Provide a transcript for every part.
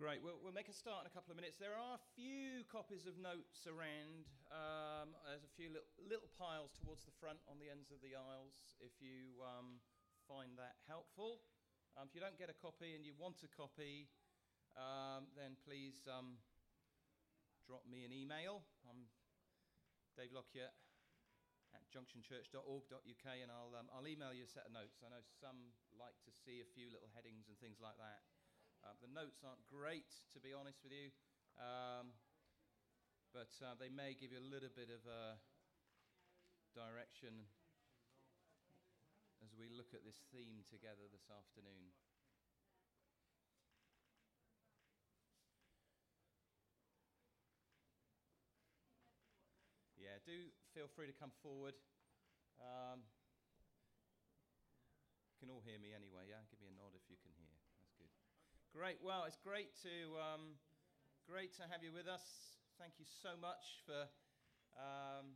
Great. We'll, we'll make a start in a couple of minutes. There are a few copies of notes around. Um, there's a few little, little, piles towards the front on the ends of the aisles if you um, find that helpful. Um, if you don't get a copy and you want a copy, um, then please um, drop me an email. I'm Dave Lockyer at junctionchurch.org.uk and I'll, um, I'll email you a set of notes. I know some like to see a few little headings and things like that. Uh, the notes aren't great, to be honest with you, um, but uh, they may give you a little bit of a direction as we look at this theme together this afternoon. Yeah, do feel free to come forward. Um, you can all hear me anyway, yeah? Give me a nod if you can hear. Great. Well, it's great to um, great to have you with us. Thank you so much for um,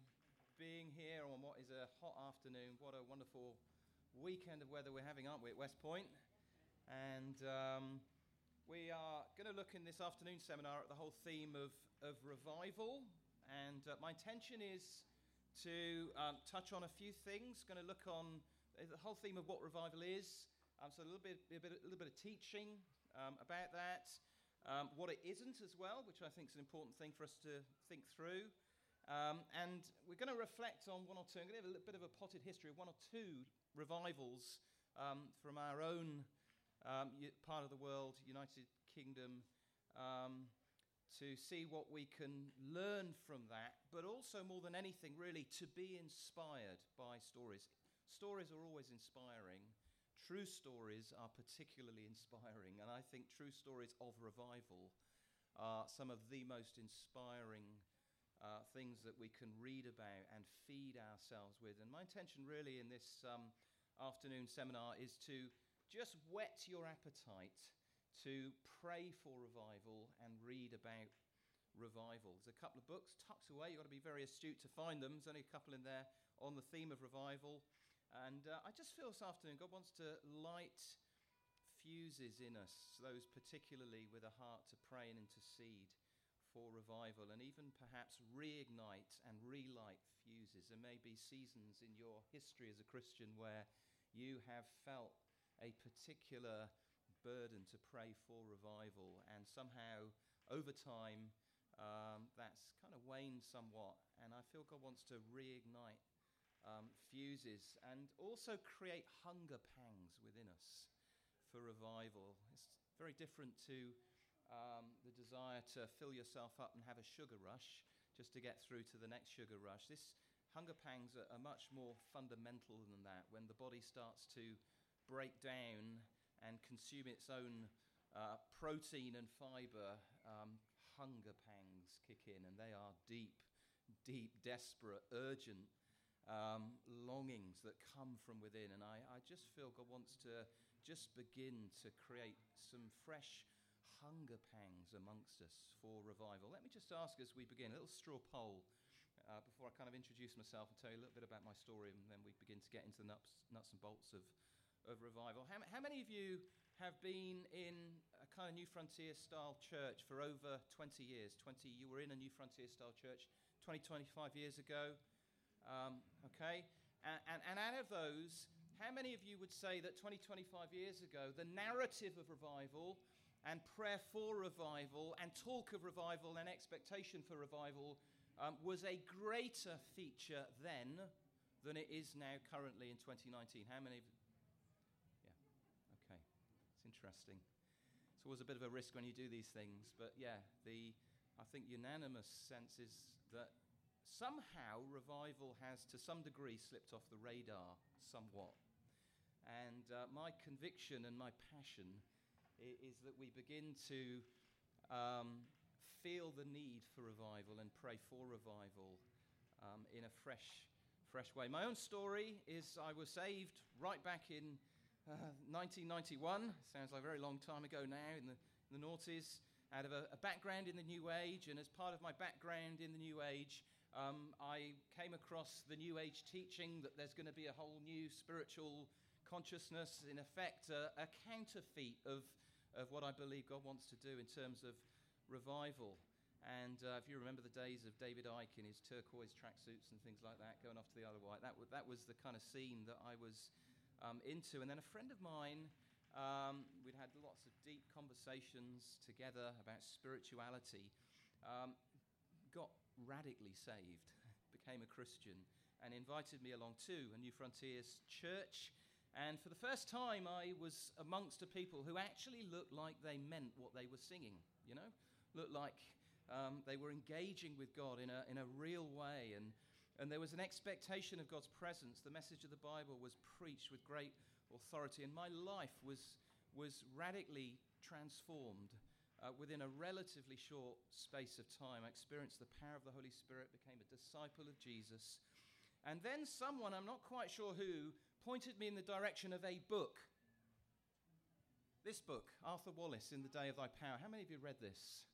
being here on what is a hot afternoon. What a wonderful weekend of weather we're having, aren't we, at Westpoint? And um, we are going to look in this afternoon seminar at the whole theme of, of revival. And uh, my intention is to um, touch on a few things. Going to look on the whole theme of what revival is. Um, so a little bit, a, bit, a little bit of teaching, um, about that, um, what it isn't as well, which I think is an important thing for us to think through. Um, and we're going to reflect on one or two, I'm going to have a bit of a potted history of one or two revivals um, from our own um, part of the world, United Kingdom, um, to see what we can learn from that, but also more than anything, really, to be inspired by stories. Stories are always inspiring. True stories are particularly inspiring, and I think true stories of revival are some of the most inspiring uh, things that we can read about and feed ourselves with. And my intention, really, in this um, afternoon seminar is to just whet your appetite to pray for revival and read about revival. There's a couple of books tucked away. You've got to be very astute to find them. There's only a couple in there on the theme of revival. And uh, I just feel this afternoon God wants to light fuses in us, those particularly with a heart to pray and intercede for revival, and even perhaps reignite and relight fuses. There may be seasons in your history as a Christian where you have felt a particular burden to pray for revival, and somehow over time um, that's kind of waned somewhat. And I feel God wants to reignite um, fuses and also create hunger pangs within us for revival. It's very different to um, the desire to fill yourself up and have a sugar rush just to get through to the next sugar rush. This hunger pangs are, are much more fundamental than that. When the body starts to break down and consume its own uh, protein and fiber, um, hunger pangs kick in, and they are deep, deep, desperate, urgent um, longings that come from within. And I, I just feel God wants to just begin to create some fresh hunger pangs amongst us for revival. Let me just ask as we begin a little straw poll uh, before I kind of introduce myself and tell you a little bit about my story, and then we begin to get into the nuts, nuts and bolts of, of revival. How, how many of you have been in a kind of New Frontier style church for over 20 years? 20, you were in a New Frontier style church 20, 25 years ago. Um, okay? And, and, and out of those, how many of you would say that 20, 25 years ago, the narrative of revival and prayer for revival and talk of revival and expectation for revival um, was a greater feature then than it is now currently in 2019? How many? Of, yeah, okay. It's interesting. It's always a bit of a risk when you do these things, but yeah, the I think unanimous sense is that somehow revival has, to some degree, slipped off the radar somewhat. And uh, my conviction and my passion is, that we begin to um, feel the need for revival and pray for revival um, in a fresh, fresh way. My own story is I was saved right back in uh, 1991. Sounds like a very long time ago now in the, in the noughties. Out of a, a background in the New Age, and as part of my background in the New Age, um, I came across the New Age teaching that there's going to be a whole new spiritual consciousness, in effect, a, a counterfeit of, of what I believe God wants to do in terms of revival. And uh, if you remember the days of David Icke in his turquoise tracksuits and things like that, going off to the Isle of Wight, that, w- that was the kind of scene that I was um, into. And then a friend of mine, um, we'd had lots of deep conversations together about spirituality, um, got radically saved, became a Christian, and invited me along to a New Frontiers church. And for the first time, I was amongst a people who actually looked like they meant what they were singing, you know? Looked like um, they were engaging with God in a, in a real way, and, and there was an expectation of God's presence. The message of the Bible was preached with great authority, and my life was, was radically transformed. Uh, within a relatively short space of time, I experienced the power of the Holy Spirit, became a disciple of Jesus. And then someone, I'm not quite sure who, pointed me in the direction of a book. This book, Arthur Wallis, In the Day of Thy Power. How many of you read this?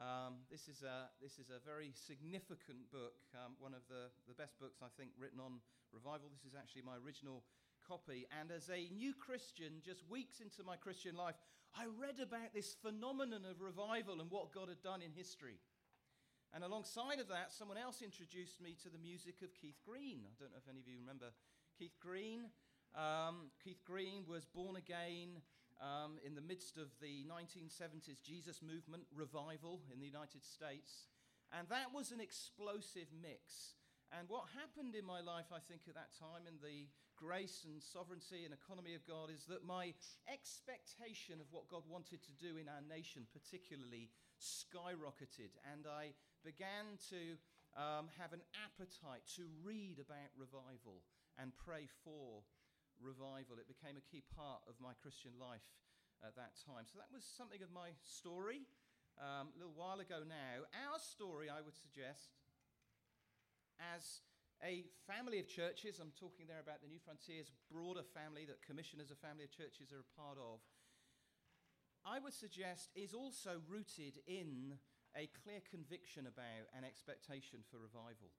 Um, this, is a, this is a very significant book, um, one of the, the best books, I think, written on revival. This is actually my original copy. And as a new Christian, just weeks into my Christian life, I read about this phenomenon of revival and what God had done in history. And alongside of that, someone else introduced me to the music of Keith Green. I don't know if any of you remember Keith Green. Um, Keith Green was born again um, in the midst of the 1970s Jesus movement revival in the United States. And that was an explosive mix. And what happened in my life, I think, at that time, in the grace and sovereignty and economy of God, is that my expectation of what God wanted to do in our nation, particularly, skyrocketed. And I began to um, have an appetite to read about revival and pray for revival. It became a key part of my Christian life at that time. So that was something of my story um, a little while ago now. Our story, I would suggest, as a family of churches, I'm talking there about the New Frontiers broader family that Commission as a family of churches are a part of, I would suggest is also rooted in a clear conviction about an expectation for revival.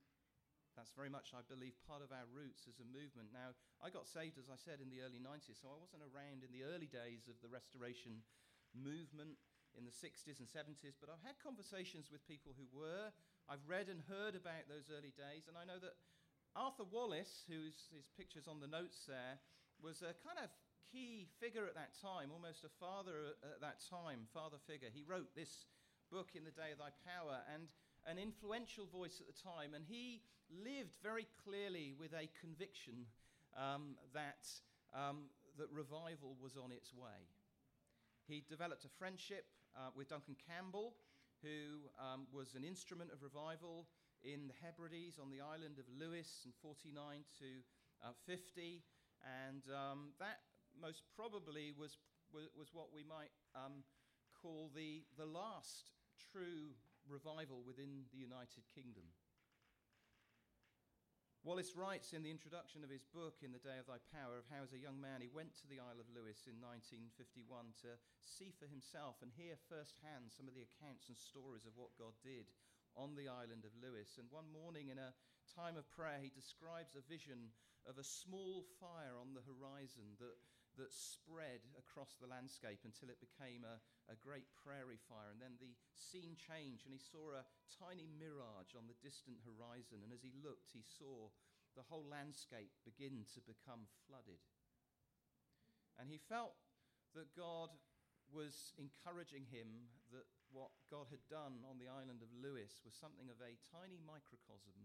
That's very much, I believe, part of our roots as a movement. Now, I got saved, as I said, in the early 90s, so I wasn't around in the early days of the restoration movement in the 60s and 70s, but I've had conversations with people who were. I've read and heard about those early days, and I know that Arthur Wallis, whose his picture's on the notes there, was a kind of key figure at that time, almost a father at that time, father figure. He wrote this book in the day of thy power, and an influential voice at the time, and he lived very clearly with a conviction um, that, um, that revival was on its way. He developed a friendship uh, with Duncan Campbell, who um, was an instrument of revival in the Hebrides on the island of Lewis in 49 to uh, 50. And um, that most probably was, was, what we might um, call the, the last true revival within the United Kingdom. Wallis writes in the introduction of his book, In the Day of Thy Power, of how as a young man he went to the Isle of Lewis in 1951 to see for himself and hear firsthand some of the accounts and stories of what God did on the island of Lewis. And one morning in a time of prayer, he describes a vision of a small fire on the horizon that, that spread across the landscape until it became a, a great prairie fire. And then the scene changed, and he saw a tiny mirage on the distant horizon. And as he looked, he saw the whole landscape begin to become flooded. And he felt that God was encouraging him that what God had done on the island of Lewis was something of a tiny microcosm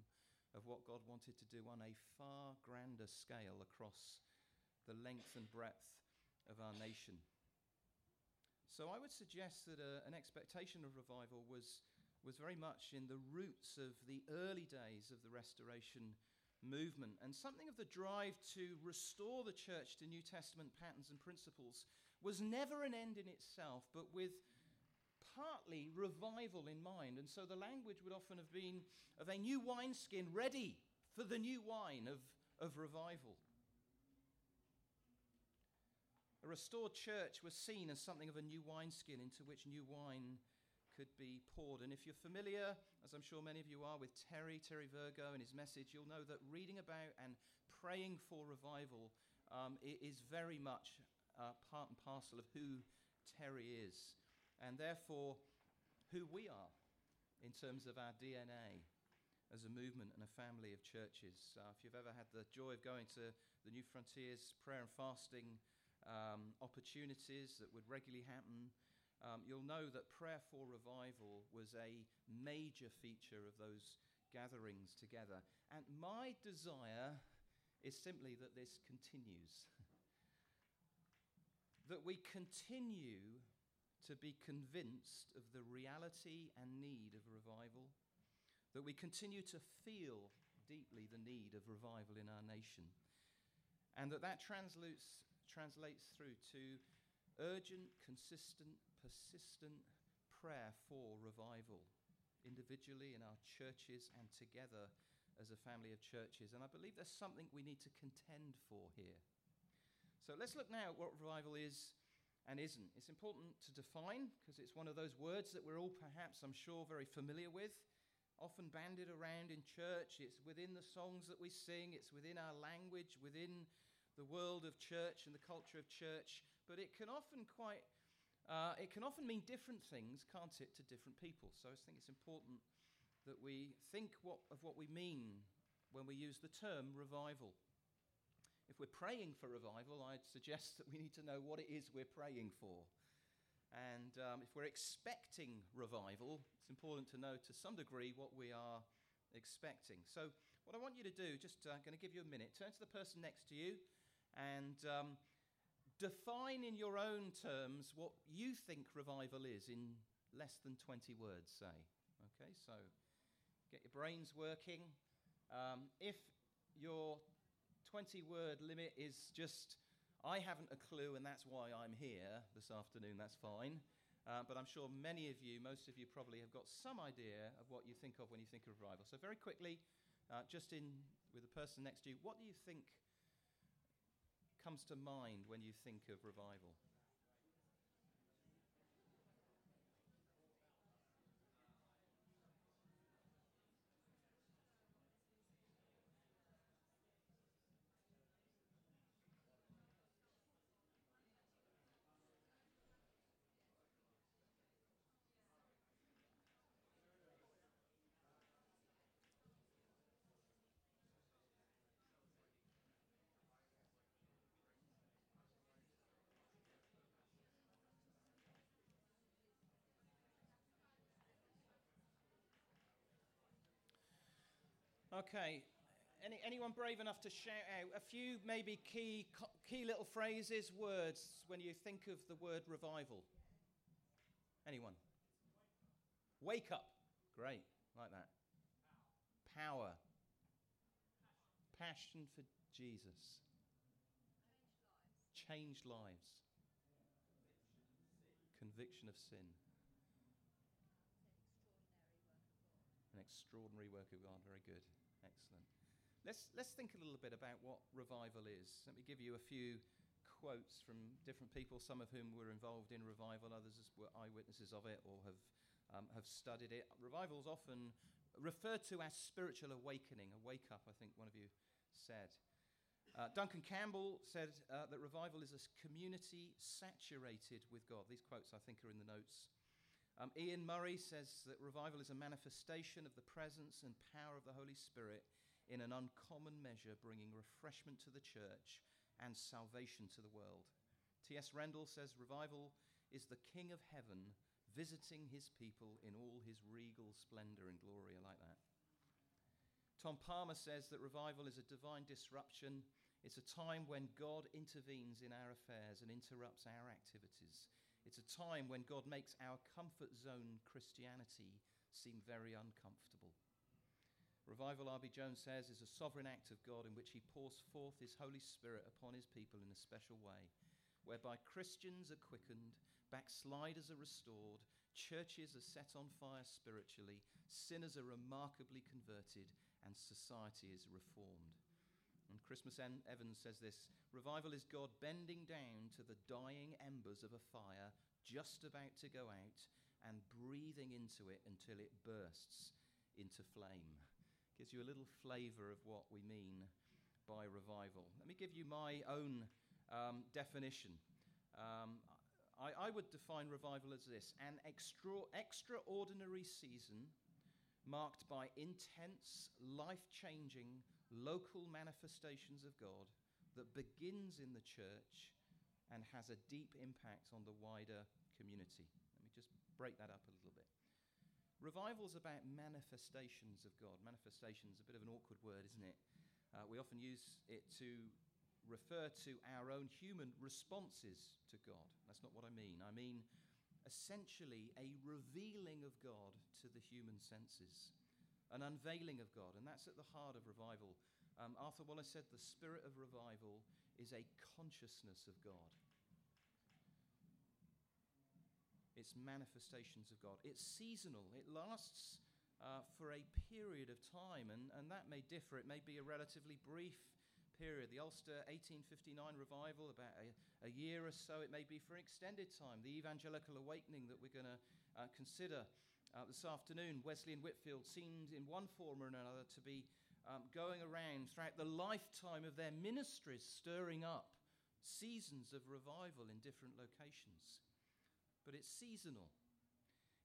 of what God wanted to do on a far grander scale across the length and breadth of our nation. So I would suggest that a, uh, an expectation of revival was, was very much in the roots of the early days of the restoration movement and something of the drive to restore the church to New Testament patterns and principles was never an end in itself, but with partly revival in mind. And so the language would often have been of a new wineskin ready for the new wine of, of revival. A restored church was seen as something of a new wineskin into which new wine could be poured. And if you're familiar, as I'm sure many of you are, with Terry, Terry Virgo and his message, you'll know that reading about and praying for revival um, is very much uh, part and parcel of who Terry is, and therefore who we are in terms of our DNA as a movement and a family of churches. Uh, if you've ever had the joy of going to the New Frontiers prayer and fasting um, opportunities that would regularly happen, um, you'll know that prayer for revival was a major feature of those gatherings together. And my desire is simply that this continues. that we continue to be convinced of the reality and need of revival that we continue to feel deeply the need of revival in our nation, and that that translates, translates through to urgent, consistent, persistent prayer for revival, individually in our churches and together as a family of churches. And I believe there's something we need to contend for here. So let's look now at what revival is and isn't. It's important to define because it's one of those words that we're all perhaps, I'm sure, very familiar with often bandied around in church. It's within the songs that we sing, it's within our language, within the world of church and the culture of church. But it can often quite, uh, it can often mean different things, can't it, to different people. So I think it's important that we think what, of what we mean when we use the term revival. If we're praying for revival, I'd suggest that we need to know what it is we're praying for. And um, if we're expecting revival, it's important to know to some degree what we are expecting. So, what I want you to do, just uh, going to give you a minute, turn to the person next to you and um, define in your own terms what you think revival is in less than 20 words, say. Okay, so get your brains working. Um, if your 20 word limit is just I haven't a clue, and that's why I'm here this afternoon. That's fine. Uh, but I'm sure many of you, most of you probably have got some idea of what you think of when you think of revival. So, very quickly, uh, just in with the person next to you, what do you think comes to mind when you think of revival? Okay. Any, anyone brave enough to shout out a few maybe key, key little phrases, words, when you think of the word revival? Anyone? Wake up. Great. Like that. Power. Passion for Jesus. Changed lives. Conviction of sin. An extraordinary work of God. Very good. Excellent. Let's, let's think a little bit about what revival is. Let me give you a few quotes from different people, some of whom were involved in revival, others were eyewitnesses of it or have, um, have studied it. Revival is often referred to as spiritual awakening, a wake up, I think one of you said. Uh, Duncan Campbell said uh, that revival is a community saturated with God. These quotes, I think, are in the notes. Um, Iain Murray says that revival is a manifestation of the presence and power of the Holy Spirit in an uncommon measure, bringing refreshment to the church and salvation to the world. T.S. Rendall says revival is the King of heaven visiting his people in all his regal splendor and glory. I like that. Tom Palmer says that revival is a divine disruption. It's a time when God intervenes in our affairs and interrupts our activities. It's a time when God makes our comfort zone Christianity seem very uncomfortable. Revival, R.B. Jones says, is a sovereign act of God in which he pours forth his Holy Spirit upon his people in a special way, whereby Christians are quickened, backsliders are restored, churches are set on fire spiritually, sinners are remarkably converted, and society is reformed. And Christmas Evans says this Revival is God bending down to the dying embers of a fire just about to go out and breathing into it until it bursts into flame. Gives you a little flavor of what we mean by revival. Let me give you my own um, definition. Um, I, I would define revival as this an extra, extraordinary season marked by intense, life changing, local manifestations of God that begins in the church and has a deep impact on the wider community. Let me just break that up a little bit. Revival is about manifestations of God. Manifestations, a bit of an awkward word, isn't it? Uh, we often use it to refer to our own human responses to God. That's not what I mean. I mean, essentially, a revealing of God to the human senses, an unveiling of God. And that's at the heart of revival. Um, Arthur Wallis said the spirit of revival is a consciousness of God. It's manifestations of God. It's seasonal. It lasts uh, for a period of time, and, and that may differ. It may be a relatively brief period. The Ulster 1859 revival, about a, a year or so. It may be for an extended time. The evangelical awakening that we're going to uh, consider uh, this afternoon, Wesley and Whitefield seemed in one form or another to be um, going around throughout the lifetime of their ministries, stirring up seasons of revival in different locations. But it's seasonal,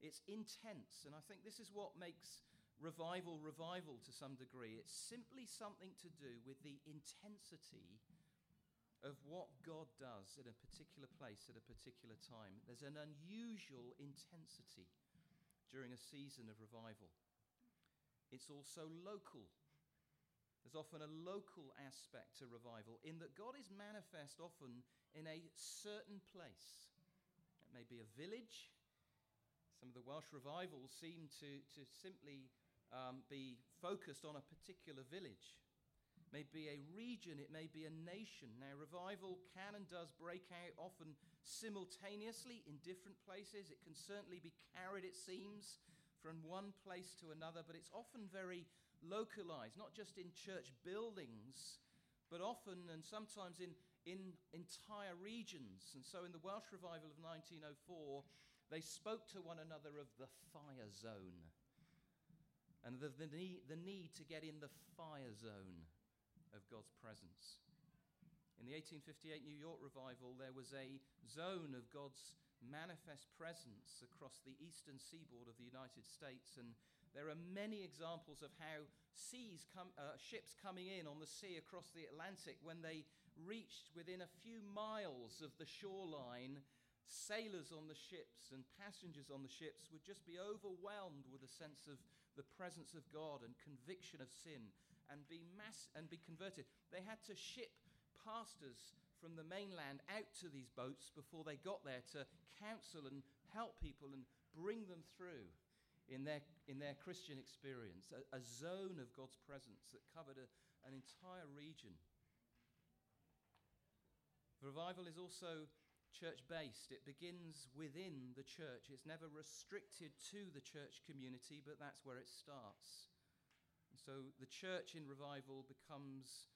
it's intense, and I think this is what makes revival revival to some degree. It's simply something to do with the intensity of what God does in a particular place at a particular time. There's an unusual intensity during a season of revival. It's also local. There's often a local aspect to revival in that God is manifest often in a certain place. It may be a village. Some of the Welsh revivals seem to, to simply um, be focused on a particular village. It may be a region, it may be a nation. Now, revival can and does break out often simultaneously in different places. It can certainly be carried, it seems, from one place to another, but it's often very localized, not just in church buildings, but often and sometimes in, in entire regions. And so in the Welsh revival of 1904, they spoke to one another of the fire zone and the, the, need, the need to get in the fire zone of God's presence. In the 1858 New York revival, there was a zone of God's manifest presence across the eastern seaboard of the United States, and there are many examples of how seas uh, ships coming in on the sea across the Atlantic, when they reached within a few miles of the shoreline, sailors on the ships and passengers on the ships would just be overwhelmed with a sense of the presence of God and conviction of sin and be, mass- and be converted. They had to ship pastors from the mainland out to these boats before they got there to counsel and help people and bring them through in their, in their Christian experience, a, a zone of God's presence that covered a, an entire region. Revival is also church based. It begins within the church. It's never restricted to the church community, but that's where it starts. And so the church in revival becomes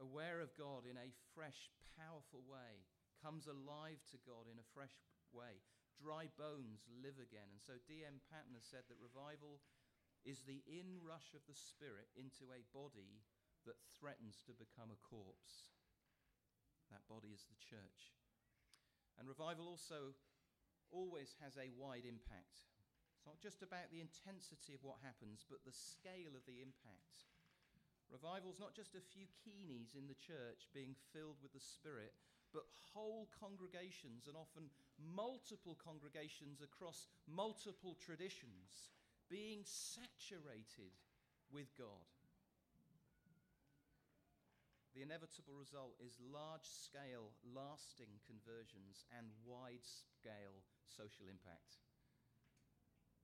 aware of God in a fresh, powerful way, comes alive to God in a fresh way. Dry bones live again. And so D.M. Panton has said that revival is the inrush of the Spirit into a body that threatens to become a corpse. That body is the church. And revival also always has a wide impact. It's not just about the intensity of what happens, but the scale of the impact. Revival's not just a few keenies in the church being filled with the Spirit, but whole congregations and often multiple congregations across multiple traditions being saturated with God. The inevitable result is large scale, lasting conversions and wide scale social impact.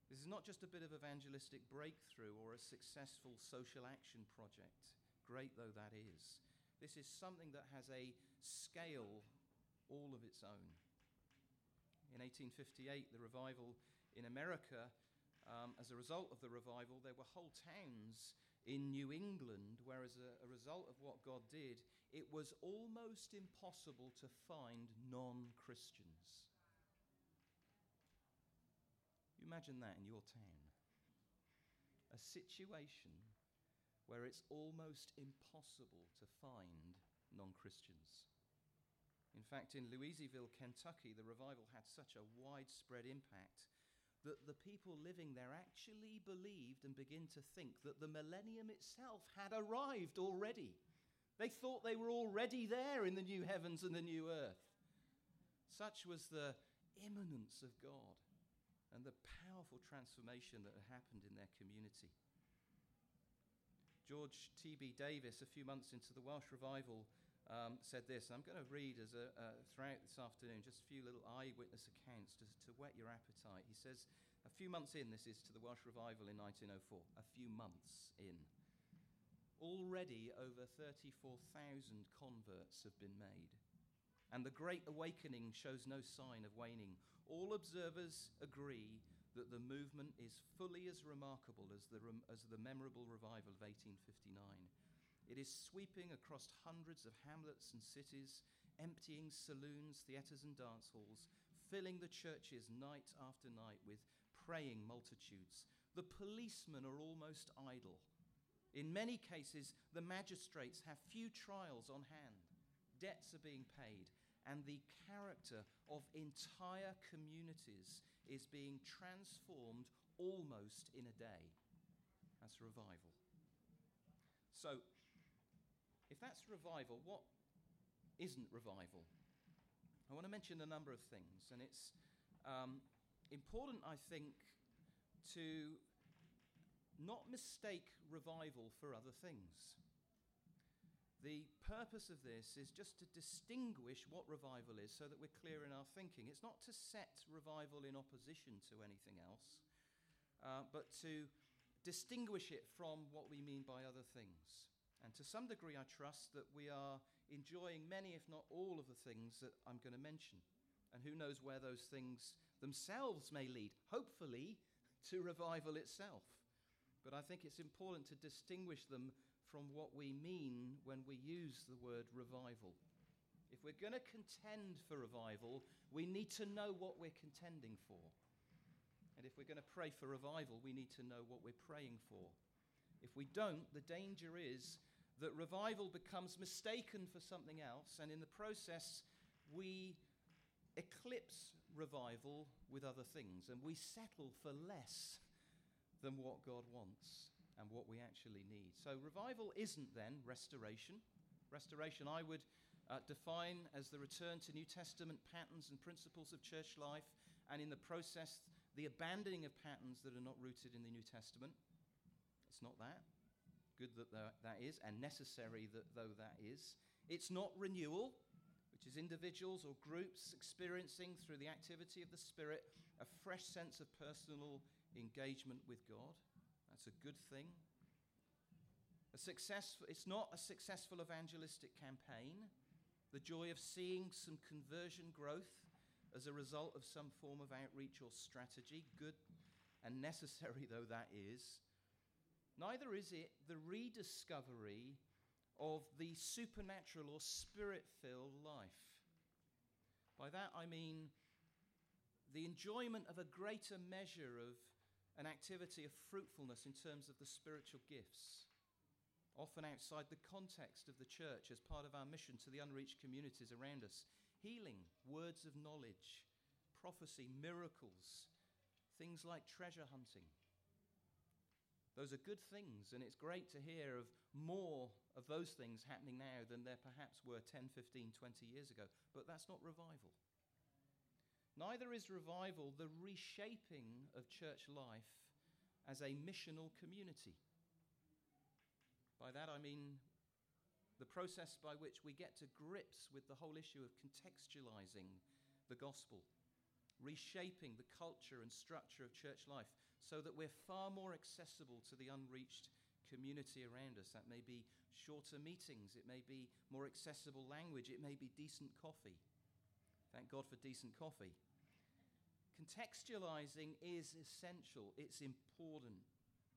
This is not just a bit of evangelistic breakthrough or a successful social action project, great though that is. This is something that has a scale all of its own. In 1858, the revival in America, um, as a result of the revival, there were whole towns in New England where, as a, a result of what God did, it was almost impossible to find non Christians. You imagine that in your town. A situation where it's almost impossible to find non Christians. In fact, in Louisville, Kentucky, the revival had such a widespread impact that the people living there actually believed and begin to think that the millennium itself had arrived already. They thought they were already there in the new heavens and the new earth. Such was the immanence of God and the powerful transformation that had happened in their community. George T.B. Davis, a few months into the Welsh revival, um, said this. I'm going to read as a, uh, throughout this afternoon just a few little eyewitness accounts to, to whet your appetite. He says, a few months in, this is to the Welsh revival in 1904, a few months in. Already over 34,000 converts have been made. And the Great Awakening shows no sign of waning. All observers agree that the movement is fully as remarkable as the, as the memorable revival of 1859. It is sweeping across hundreds of hamlets and cities, emptying saloons, theatres, and dance halls, filling the churches night after night with praying multitudes. The policemen are almost idle. In many cases, the magistrates have few trials on hand. Debts are being paid, and the character of entire communities is being transformed almost in a day. That's revival. So, if that's revival, what isn't revival? I want to mention a number of things, and it's um, important, I think, to not mistake revival for other things. The purpose of this is just to distinguish what revival is so that we're clear in our thinking. It's not to set revival in opposition to anything else, uh, but to distinguish it from what we mean by other things. And to some degree, I trust that we are enjoying many, if not all, of the things that I'm going to mention. And who knows where those things themselves may lead, hopefully, to revival itself. But I think it's important to distinguish them from what we mean when we use the word revival. If we're going to contend for revival, we need to know what we're contending for. And if we're going to pray for revival, we need to know what we're praying for. If we don't, the danger is that revival becomes mistaken for something else, and in the process, we eclipse revival with other things, and we settle for less than what God wants and what we actually need. So, revival isn't then restoration. Restoration, I would uh, define as the return to New Testament patterns and principles of church life, and in the process, the abandoning of patterns that are not rooted in the New Testament. It's not that. Good that that is, and necessary that though that is. It's not renewal, which is individuals or groups experiencing through the activity of the Spirit a fresh sense of personal engagement with God. That's a good thing. A successful, it's not a successful evangelistic campaign. The joy of seeing some conversion growth as a result of some form of outreach or strategy, good and necessary though that is. Neither is it the rediscovery of the supernatural or spirit filled life. By that I mean the enjoyment of a greater measure of an activity of fruitfulness in terms of the spiritual gifts, often outside the context of the church as part of our mission to the unreached communities around us. Healing, words of knowledge, prophecy, miracles, things like treasure hunting. Those are good things, and it's great to hear of more of those things happening now than there perhaps were 10, 15, 20 years ago. But that's not revival. Neither is revival the reshaping of church life as a missional community. By that I mean the process by which we get to grips with the whole issue of contextualizing the gospel, reshaping the culture and structure of church life so that we're far more accessible to the unreached community around us. That may be shorter meetings, it may be more accessible language, it may be decent coffee. Thank God for decent coffee. Contextualizing is essential, it's important,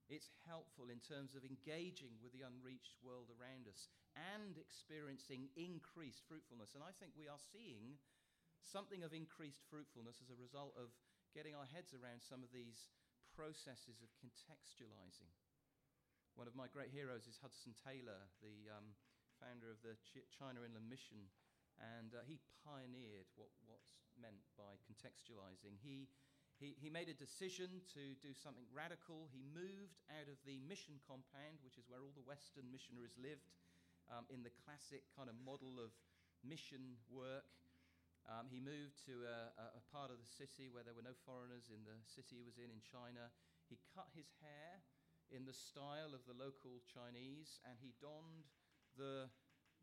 it's helpful in terms of engaging with the unreached world around us and experiencing increased fruitfulness. And I think we are seeing something of increased fruitfulness as a result of getting our heads around some of these processes of contextualizing. One of my great heroes is Hudson Taylor, the um, founder of the Ch- China Inland Mission And uh, he pioneered what, what's meant by contextualizing. He, he, he made a decision to do something radical. He moved out of the mission compound, which is where all the Western missionaries lived, um, in the classic kind of model of mission work. Um, he moved to a, a, part of the city where there were no foreigners in the city he was in, in China. He cut his hair in the style of the local Chinese, and he donned the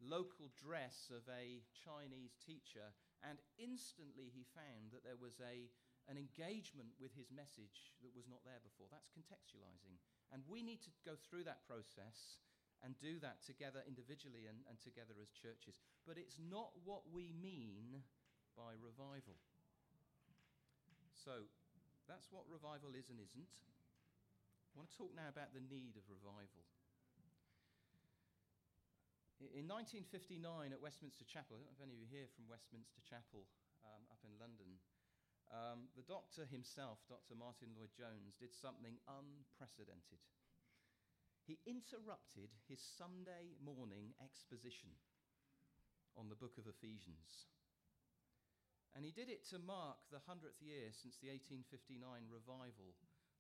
local dress of a Chinese teacher. And instantly he found that there was a, an engagement with his message that was not there before. That's contextualizing. And we need to go through that process and do that together individually and, and together as churches. But it's not what we mean by revival. So that's what revival is and isn't. I want to talk now about the need of revival. In 1959 at Westminster Chapel, I don't know if any of you here from Westminster Chapel um, up in London, um, the doctor himself, Dr. Martyn Lloyd-Jones, did something unprecedented. He interrupted his Sunday morning exposition on the book of Ephesians. And he did it to mark the 100th year since the 1859 revival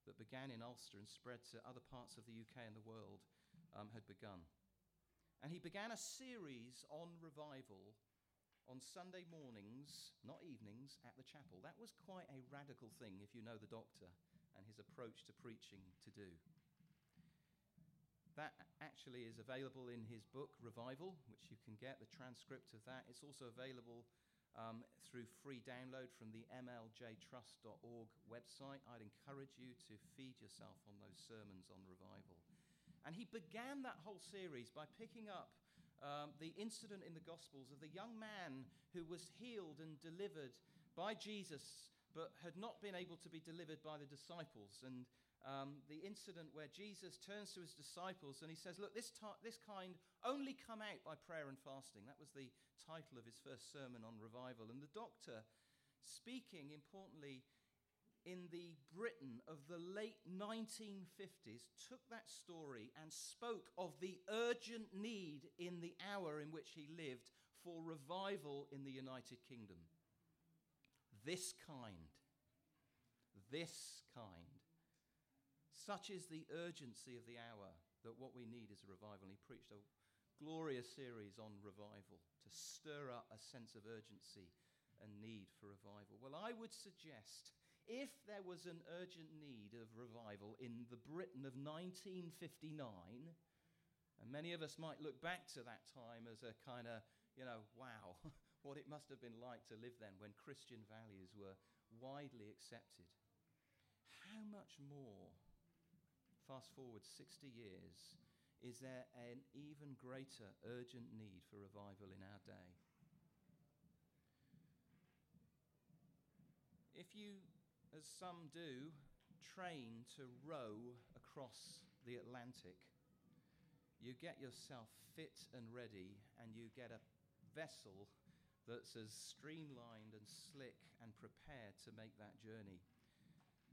that began in Ulster and spread to other parts of the UK and the world um, had begun. And he began a series on revival on Sunday mornings, not evenings, at the chapel. That was quite a radical thing, if you know the doctor and his approach to preaching to do. That actually is available in his book, Revival, which you can get the transcript of that. It's also available um, through free download from the mljtrust.org website. I'd encourage you to feed yourself on those sermons on revival. And he began that whole series by picking up um, the incident in the Gospels of the young man who was healed and delivered by Jesus, but had not been able to be delivered by the disciples. And um, the incident where Jesus turns to his disciples and he says, Look, this, ta- this kind only come out by prayer and fasting. That was the title of his first sermon on revival. And the doctor, speaking importantly in the Britain of the late 1950s took that story and spoke of the urgent need in the hour in which he lived for revival in the United Kingdom. This kind. This kind. Such is the urgency of the hour that what we need is a revival. And he preached a glorious series on revival to stir up a sense of urgency and need for revival. Well, I would suggest if there was an urgent need of revival in the Britain of 1959, and many of us might look back to that time as a kind of, you know, wow, what it must have been like to live then when Christian values were widely accepted. How much more, fast forward 60 years, is there an even greater urgent need for revival in our day? If you as some do, train to row across the Atlantic, you get yourself fit and ready, and you get a vessel that's as streamlined and slick and prepared to make that journey.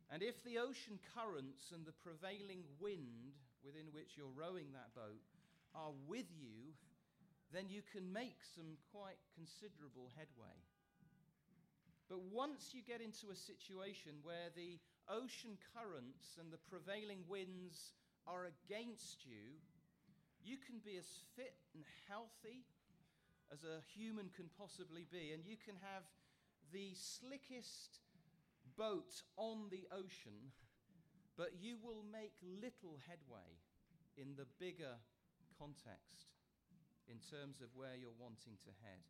And if the ocean currents and the prevailing wind within which you're rowing that boat are with you, then you can make some quite considerable headway. But once you get into a situation where the ocean currents and the prevailing winds are against you, you can be as fit and healthy as a human can possibly be, and you can have the slickest boat on the ocean, but you will make little headway in the bigger context in terms of where you're wanting to head.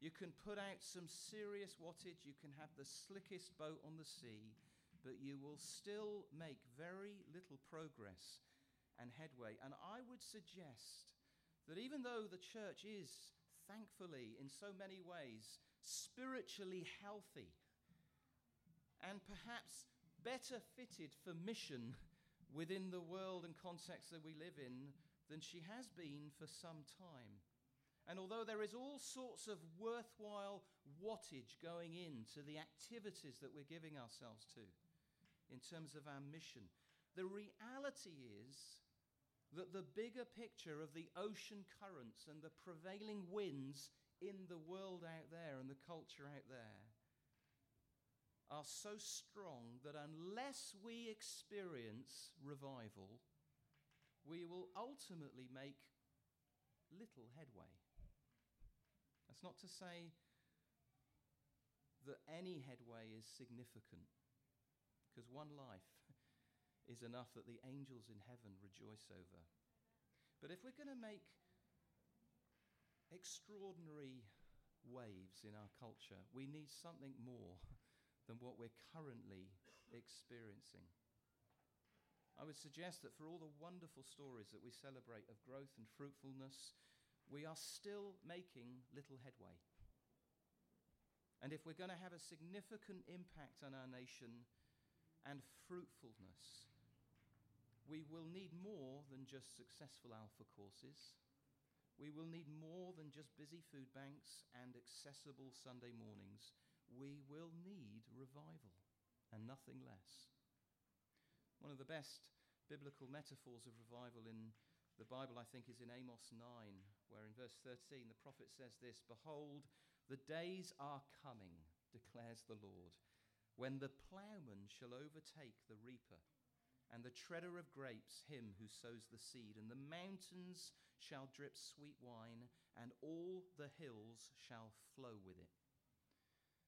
You can put out some serious wattage, you can have the slickest boat on the sea, but you will still make very little progress and headway. And I would suggest that even though the church is, thankfully, in so many ways, spiritually healthy and perhaps better fitted for mission within the world and context that we live in than she has been for some time. And although there is all sorts of worthwhile wattage going into the activities that we're giving ourselves to in terms of our mission, the reality is that the bigger picture of the ocean currents and the prevailing winds in the world out there and the culture out there are so strong that unless we experience revival, we will ultimately make little headway. That's not to say that any headway is significant, because one life is enough that the angels in heaven rejoice over. But if we're going to make extraordinary waves in our culture, we need something more than what we're currently experiencing. I would suggest that for all the wonderful stories that we celebrate of growth and fruitfulness, we are still making little headway. And if we're going to have a significant impact on our nation and fruitfulness, we will need more than just successful Alpha courses. We will need more than just busy food banks and accessible Sunday mornings we will need revival and nothing less. One of the best biblical metaphors of revival in the Bible, I think, is in Amos 9, where in verse 13 the prophet says this Behold, the days are coming, declares the Lord, when the plowman shall overtake the reaper, and the treader of grapes him who sows the seed, and the mountains shall drip sweet wine, and all the hills shall flow with it.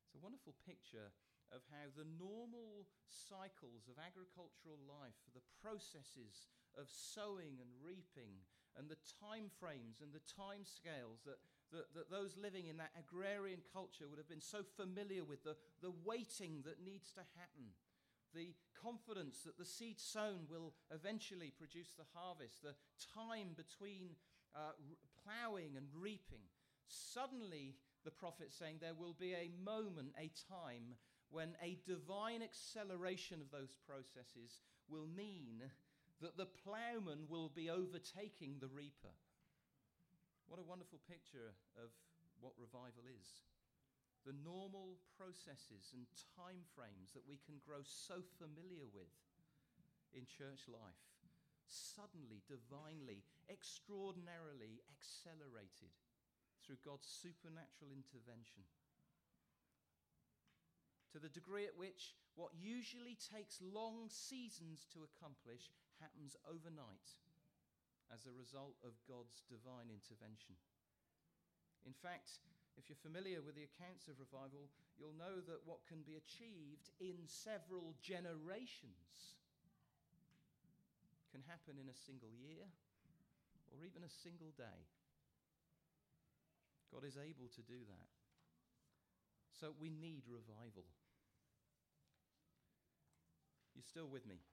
It's a wonderful picture of how the normal cycles of agricultural life, the processes of sowing and reaping, and the time frames and the time scales that, that, that, those living in that agrarian culture would have been so familiar with, the, the waiting that needs to happen, the confidence that the seed sown will eventually produce the harvest, the time between uh, plowing and reaping. Suddenly, the prophet saying there will be a moment, a time, when a divine acceleration of those processes will mean that the plowman will be overtaking the reaper. What a wonderful picture of what revival is. The normal processes and time frames that we can grow so familiar with in church life, suddenly, divinely, extraordinarily accelerated through God's supernatural intervention. To the degree at which what usually takes long seasons to accomplish happens overnight as a result of God's divine intervention. In fact, if you're familiar with the accounts of revival, you'll know that what can be achieved in several generations can happen in a single year or even a single day. God is able to do that. So we need revival. You still with me?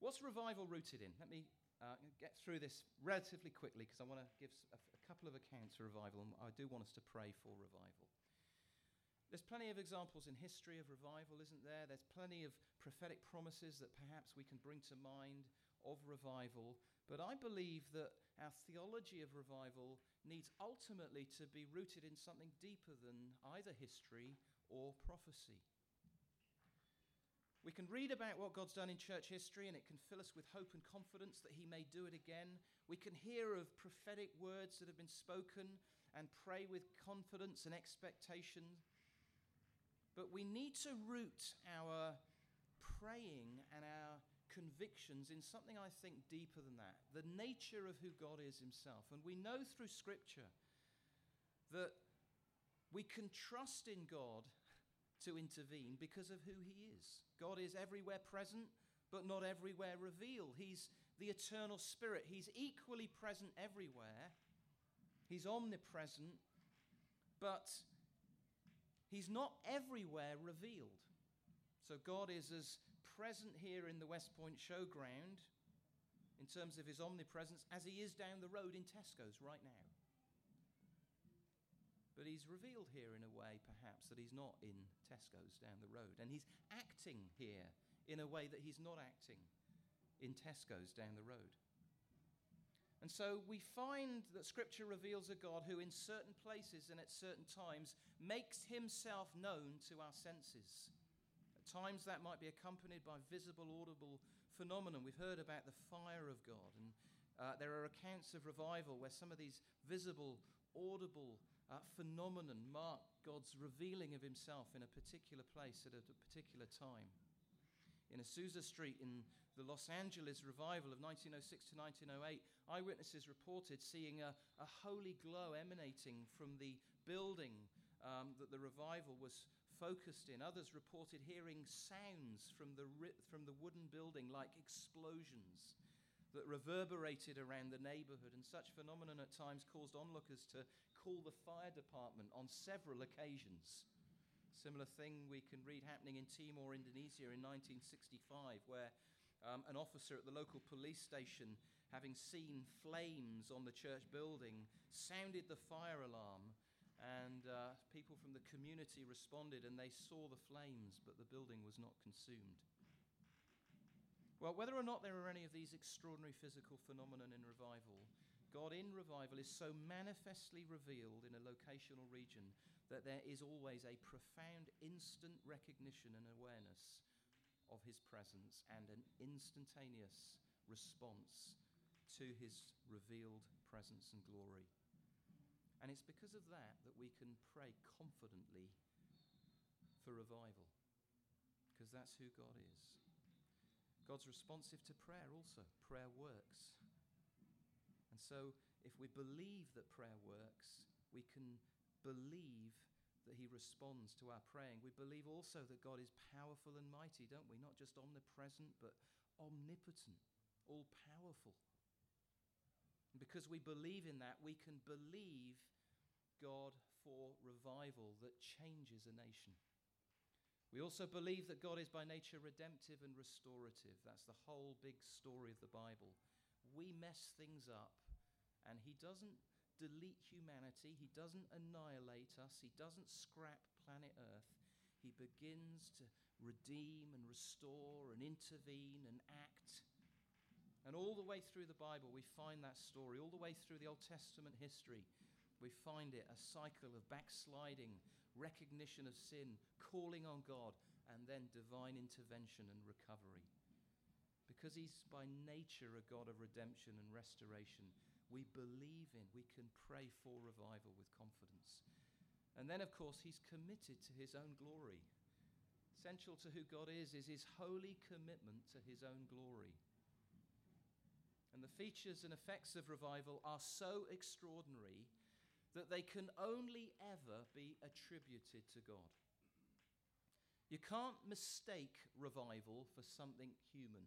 What's revival rooted in? Let me uh, get through this relatively quickly because I want to give a, a couple of accounts of revival and I do want us to pray for revival. There's plenty of examples in history of revival, isn't there? There's plenty of prophetic promises that perhaps we can bring to mind of revival. But I believe that our theology of revival needs ultimately to be rooted in something deeper than either history or prophecy. We can read about what God's done in church history, and it can fill us with hope and confidence that He may do it again. We can hear of prophetic words that have been spoken and pray with confidence and expectation. But we need to root our praying and our convictions in something I think deeper than that the nature of who God is Himself. And we know through Scripture that we can trust in God to intervene because of who He is. God is everywhere present, but not everywhere revealed. He's the eternal Spirit, He's equally present everywhere, He's omnipresent, but He's not everywhere revealed. So God is as present here in the Westpoint Showground in terms of his omnipresence as he is down the road in Tesco's right now. But he's revealed here in a way, perhaps, that he's not in Tesco's down the road. And he's acting here in a way that he's not acting in Tesco's down the road. And so we find that Scripture reveals a God who, in certain places and at certain times, makes himself known to our senses At times that might be accompanied by visible, audible phenomenon. We've heard about the fire of God, and uh, there are accounts of revival where some of these visible, audible uh, phenomenon mark God's revealing of himself in a particular place at a, particular time. In Azusa Street in the Los Angeles revival of 1906 to 1908, eyewitnesses reported seeing a, a holy glow emanating from the building um, that the revival was focused in. Others reported hearing sounds from the, from the wooden building like explosions that reverberated around the neighborhood. And such phenomenon at times caused onlookers to call the fire department on several occasions. Similar thing we can read happening in Timor, Indonesia in 1965, where um, an officer at the local police station, having seen flames on the church building, sounded the fire alarm. And uh, people from the community responded and they saw the flames, but the building was not consumed. Well, whether or not there are any of these extraordinary physical phenomena in revival, God in revival is so manifestly revealed in a locational region that there is always a profound instant recognition and awareness of his presence and an instantaneous response to his revealed presence and glory. And it's because of that that we can pray confidently for revival, because that's who God is. God's responsive to prayer also. Prayer works. And so, if we believe that prayer works, we can believe that He responds to our praying. We believe also that God is powerful and mighty, don't we? Not just omnipresent, but omnipotent, all powerful. And because we believe in that, we can believe God for revival that changes a nation. We also believe that God is by nature redemptive and restorative. That's the whole big story of the Bible. We mess things up and he doesn't delete humanity, he doesn't annihilate us, he doesn't scrap planet Earth. He begins to redeem and restore and intervene and act. And all the way through the Bible, we find that story. All the way through the Old Testament history, we find it a cycle of backsliding, recognition of sin, calling on God, and then divine intervention and recovery. Because he's by nature a God of redemption and restoration, we believe in, we can pray for revival with confidence. And then, of course, he's committed to his own glory. Central to who God is is his holy commitment to his own glory. And the features and effects of revival are so extraordinary that they can only ever be attributed to God. You can't mistake revival for something human.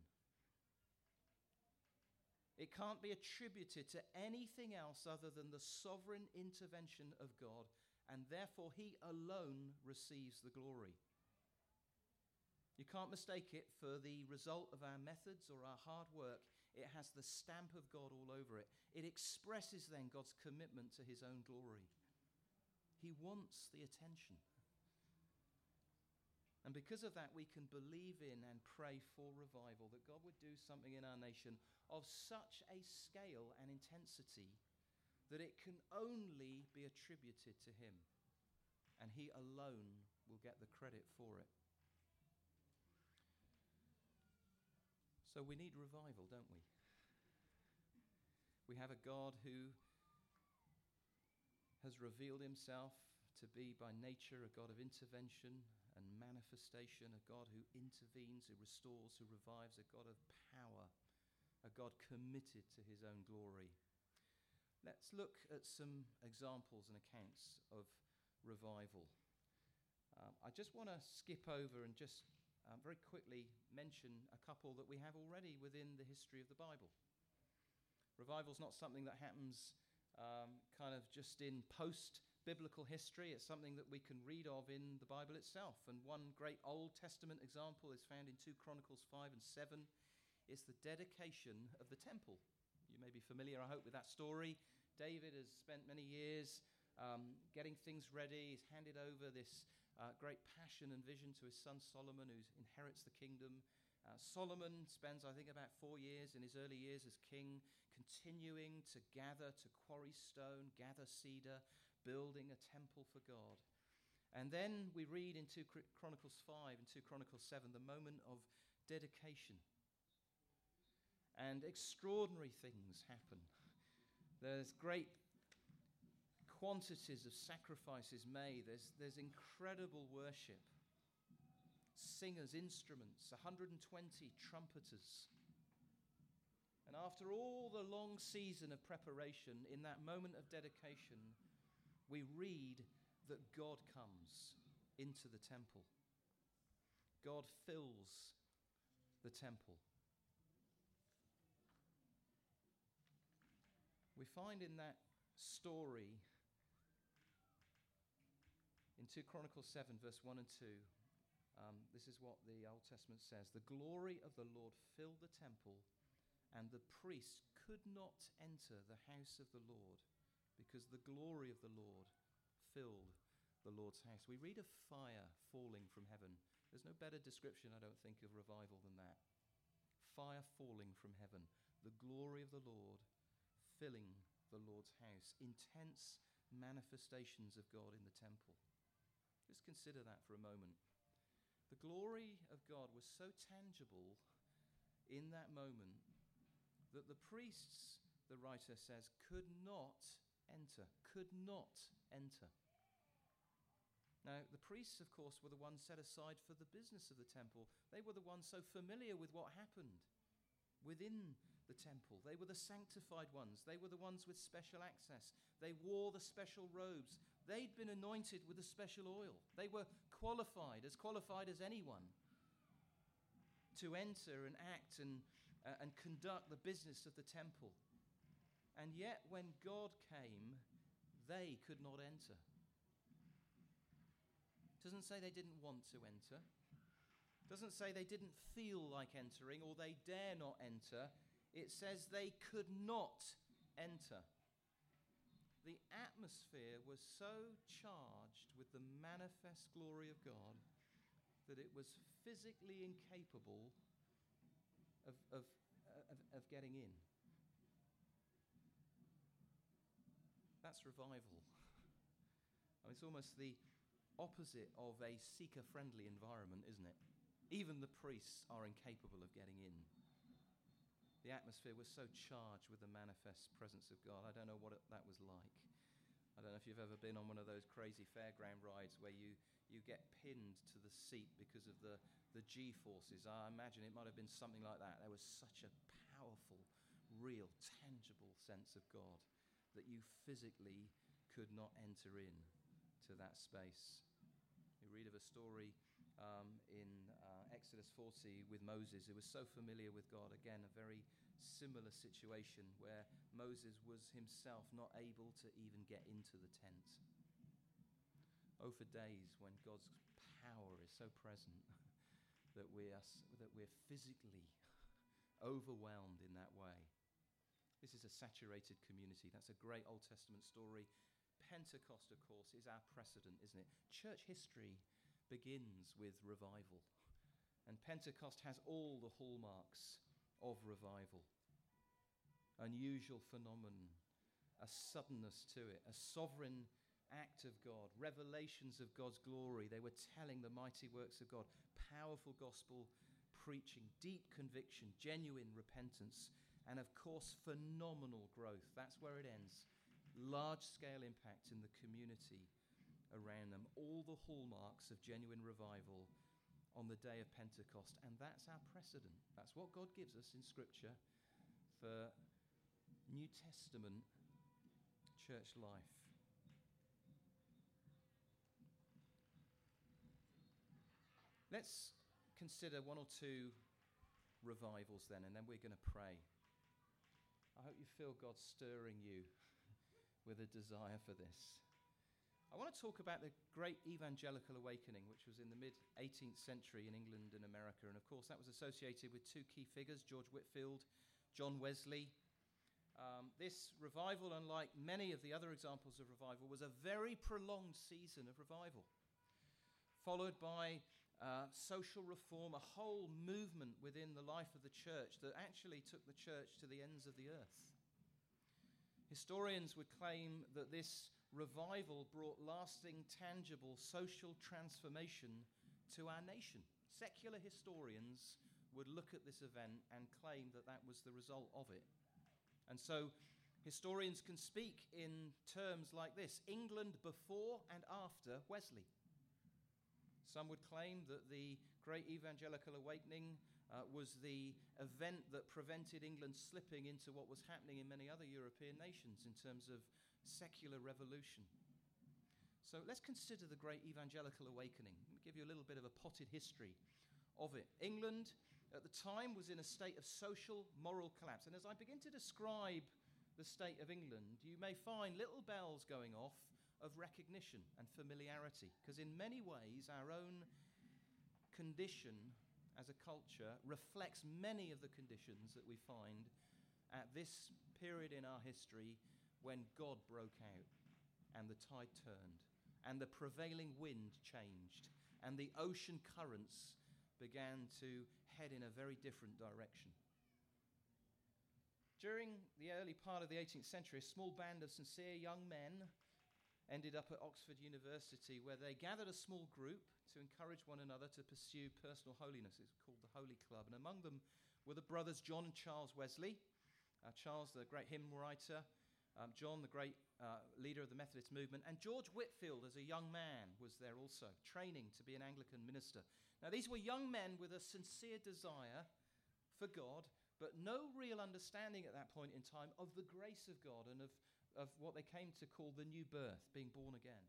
It can't be attributed to anything else other than the sovereign intervention of God, and therefore He alone receives the glory. You can't mistake it for the result of our methods or our hard work. It has the stamp of God all over it. It expresses then God's commitment to His own glory. He wants the attention. And because of that, we can believe in and pray for revival, that God would do something in our nation of such a scale and intensity that it can only be attributed to Him. And He alone will get the credit for it. So we need revival, don't we? We have a God who has revealed himself to be by nature a God of intervention and manifestation, a God who intervenes, who restores, who revives, a God of power, a God committed to his own glory. Let's look at some examples and accounts of revival. Um, I just want to skip over and just um, very quickly mention a couple that we have already within the history of the Bible. Revival is not something that happens um, kind of just in post biblical history. It's something that we can read of in the Bible itself. And one great Old Testament example is found in 2 Chronicles 5 and 7. It's the dedication of the temple. You may be familiar, I hope, with that story. David has spent many years um, getting things ready. He's handed over this uh, great passion and vision to his son Solomon, who inherits the kingdom. Uh, Solomon spends, I think, about four years in his early years as king, continuing to gather, to quarry stone, gather cedar, building a temple for God. And then we read in 2 Chronicles 5 and 2 Chronicles 7 the moment of dedication. And extraordinary things happen. There's great quantities of sacrifices made. There's, there's incredible worship. Singers, instruments, 120 trumpeters. And after all the long season of preparation, in that moment of dedication, we read that God comes into the temple. God fills the temple. We find in that story in 2 Chronicles 7, verse 1 and 2, um, this is what the Old Testament says The glory of the Lord filled the temple and the priests could not enter the house of the Lord because the glory of the Lord filled the Lord's house. We read of fire falling from heaven. There's no better description, I don't think, of revival than that. Fire falling from heaven, the glory of the Lord filling the Lord's house, intense manifestations of God in the temple. Just consider that for a moment. The glory of God was so tangible in that moment that the priests, the writer says, could not enter, could not enter. Now, the priests, of course, were the ones set aside for the business of the temple. They were the ones so familiar with what happened within the temple. They were the sanctified ones. They were the ones with special access. They wore the special robes. They'd been anointed with a special oil. They were qualified, as qualified as anyone, to enter and act and uh, and conduct the business of the temple. And yet, when God came, they could not enter. Doesn't say they didn't want to enter. Doesn't say they didn't feel like entering or they dare not enter. It says they could not enter. The atmosphere was so charged with the manifest glory of God that it was physically incapable of, of, of, of getting in. That's revival. I mean, it's almost the opposite of a seeker friendly environment, isn't it? Even the priests are incapable of getting in. The atmosphere was so charged with the manifest presence of God. I don't know what it, that was like. I don't know if you've ever been on one of those crazy fairground rides where you, you get pinned to the seat because of the, the G forces. I imagine it might have been something like that. There was such a powerful, real, tangible sense of God that you physically could not enter in to that space. You read of a story um, in uh, Exodus 40 with Moses, who was so familiar with God. Again, a very similar situation where Moses was himself not able to even get into the tent. Oh, for days when God's power is so present that we are, that we're physically overwhelmed in that way. This is a saturated community. That's a great Old Testament story. Pentecost, of course, is our precedent, isn't it? Church history begins with revival. And Pentecost has all the hallmarks of revival unusual phenomenon, a suddenness to it, a sovereign act of God, revelations of God's glory. They were telling the mighty works of God, powerful gospel preaching, deep conviction, genuine repentance, and of course, phenomenal growth. That's where it ends. Large scale impact in the community around them. All the hallmarks of genuine revival on the day of Pentecost. And that's our precedent. That's what God gives us in Scripture for New Testament church life. Let's consider one or two revivals then, and then we're going to pray. I hope you feel God stirring you with a desire for this. I want to talk about the great evangelical awakening, which was in the mid 18th century in England and America. And of course, that was associated with two key figures George Whitefield, John Wesley. Um, this revival, unlike many of the other examples of revival, was a very prolonged season of revival, followed by uh, social reform, a whole movement within the life of the church that actually took the church to the ends of the earth. Historians would claim that this revival brought lasting, tangible social transformation to our nation. Secular historians would look at this event and claim that that was the result of it. And so Historians can speak in terms like this England before and after Wesley. Some would claim that the Great Evangelical Awakening uh, was the event that prevented England slipping into what was happening in many other European nations in terms of secular revolution. So let's consider the Great Evangelical Awakening. Let me give you a little bit of a potted history of it. England at the time was in a state of social, moral collapse. And as I begin to describe the state of England, you may find little bells going off of recognition and familiarity, because in many ways, our own condition as a culture reflects many of the conditions that we find at this period in our history when God broke out and the tide turned and the prevailing wind changed, and the ocean currents began to head in a very different direction. During the early part of the 18th century, a small band of sincere young men ended up at Oxford University, where they gathered a small group to encourage one another to pursue personal holiness. It's called the Holy Club. And among them were the brothers John and Charles Wesley. Uh, Charles, the great hymn writer, um, John, the great uh, leader of the Methodist movement, and George Whitefield, as a young man, was there also, training to be an Anglican minister. Now, these were young men with a sincere desire for God, but no real understanding at that point in time of the grace of God and of, of what they came to call the new birth, being born again.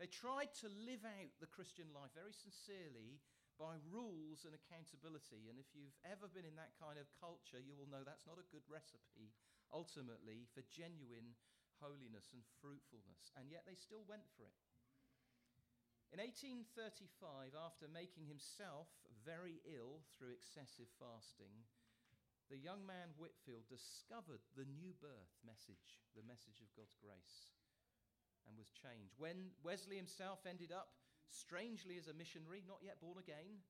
They tried to live out the Christian life very sincerely by rules and accountability. And if you've ever been in that kind of culture, you will know that's not a good recipe, ultimately, for genuine holiness and fruitfulness, and yet they still went for it. In 1835, after making himself very ill through excessive fasting, the young man Whitefield discovered the new birth message, the message of God's grace, and was changed. When Wesley himself ended up strangely as a missionary, not yet born again,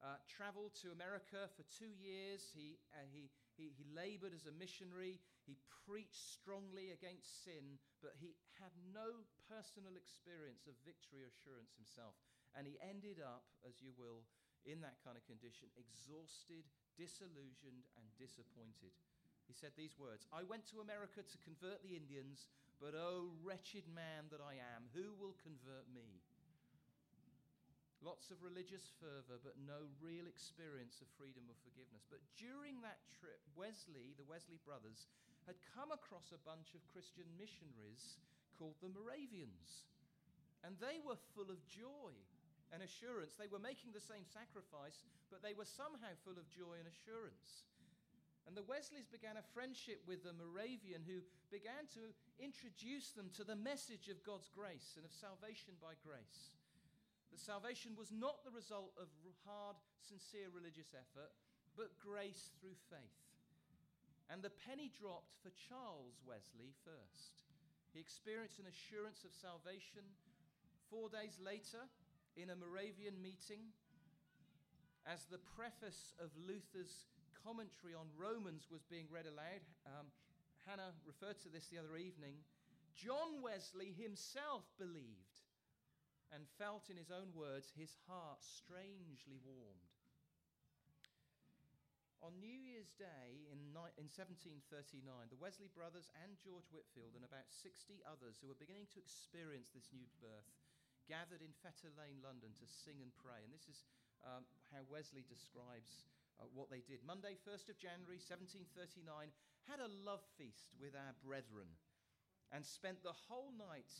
uh, traveled to America for two years. He, uh, he, he, he labored as a missionary. He preached strongly against sin, but he had no personal experience of victory assurance himself. And he ended up, as you will, in that kind of condition, exhausted, disillusioned, and disappointed. He said these words I went to America to convert the Indians, but oh, wretched man that I am, who will convert me? Lots of religious fervor, but no real experience of freedom or forgiveness. But during that trip, Wesley, the Wesley brothers, had come across a bunch of Christian missionaries called the Moravians. And they were full of joy and assurance. They were making the same sacrifice, but they were somehow full of joy and assurance. And the Wesleys began a friendship with the Moravian who began to introduce them to the message of God's grace and of salvation by grace. That salvation was not the result of hard, sincere religious effort, but grace through faith. And the penny dropped for Charles Wesley first. He experienced an assurance of salvation four days later in a Moravian meeting. As the preface of Luther's commentary on Romans was being read aloud, um, Hannah referred to this the other evening. John Wesley himself believed and felt, in his own words, his heart strangely warmed. On New Year's Day in, ni- in 1739, the Wesley brothers and George Whitefield and about 60 others who were beginning to experience this new birth gathered in Fetter Lane, London to sing and pray. And this is um, how Wesley describes uh, what they did. Monday, 1st of January 1739, had a love feast with our brethren and spent the whole night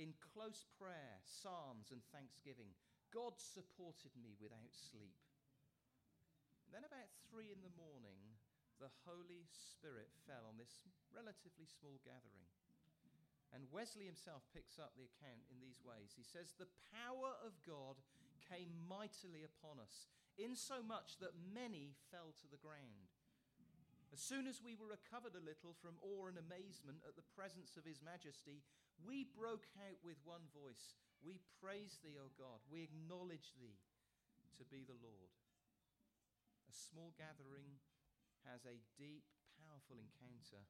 in close prayer, psalms, and thanksgiving. God supported me without sleep. And then, about three in the morning, the Holy Spirit fell on this relatively small gathering. And Wesley himself picks up the account in these ways. He says, The power of God came mightily upon us, insomuch that many fell to the ground. As soon as we were recovered a little from awe and amazement at the presence of His Majesty, we broke out with one voice We praise thee, O God. We acknowledge thee to be the Lord. A small gathering has a deep, powerful encounter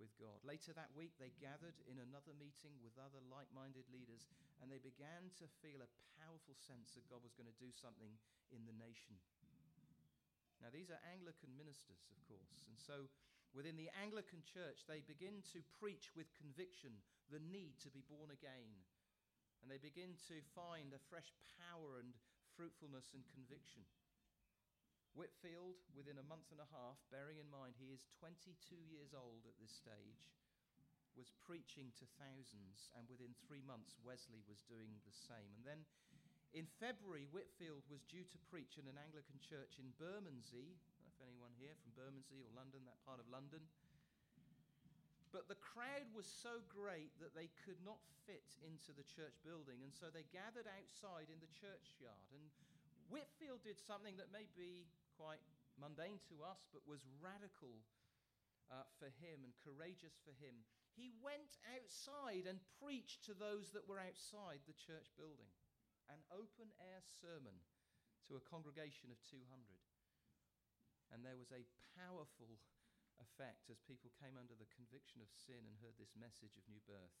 with God. Later that week, they gathered in another meeting with other like minded leaders, and they began to feel a powerful sense that God was going to do something in the nation. Now, these are Anglican ministers, of course, and so Within the Anglican Church, they begin to preach with conviction the need to be born again. And they begin to find a fresh power and fruitfulness and conviction. Whitefield, within a month and a half, bearing in mind he is 22 years old at this stage, was preaching to thousands, and within three months, Wesley was doing the same. And then in February, Whitefield was due to preach in an Anglican church in Bermondsey. if anyone here from Bermondsey or London, that part of London. But the crowd was so great that they could not fit into the church building, and so they gathered outside in the churchyard. And Whitefield did something that may be quite mundane to us, but was radical uh, for him and courageous for him. He went outside and preached to those that were outside the church building, an open air sermon to a congregation of 200. And there was a powerful effect as people came under the conviction of sin and heard this message of new birth.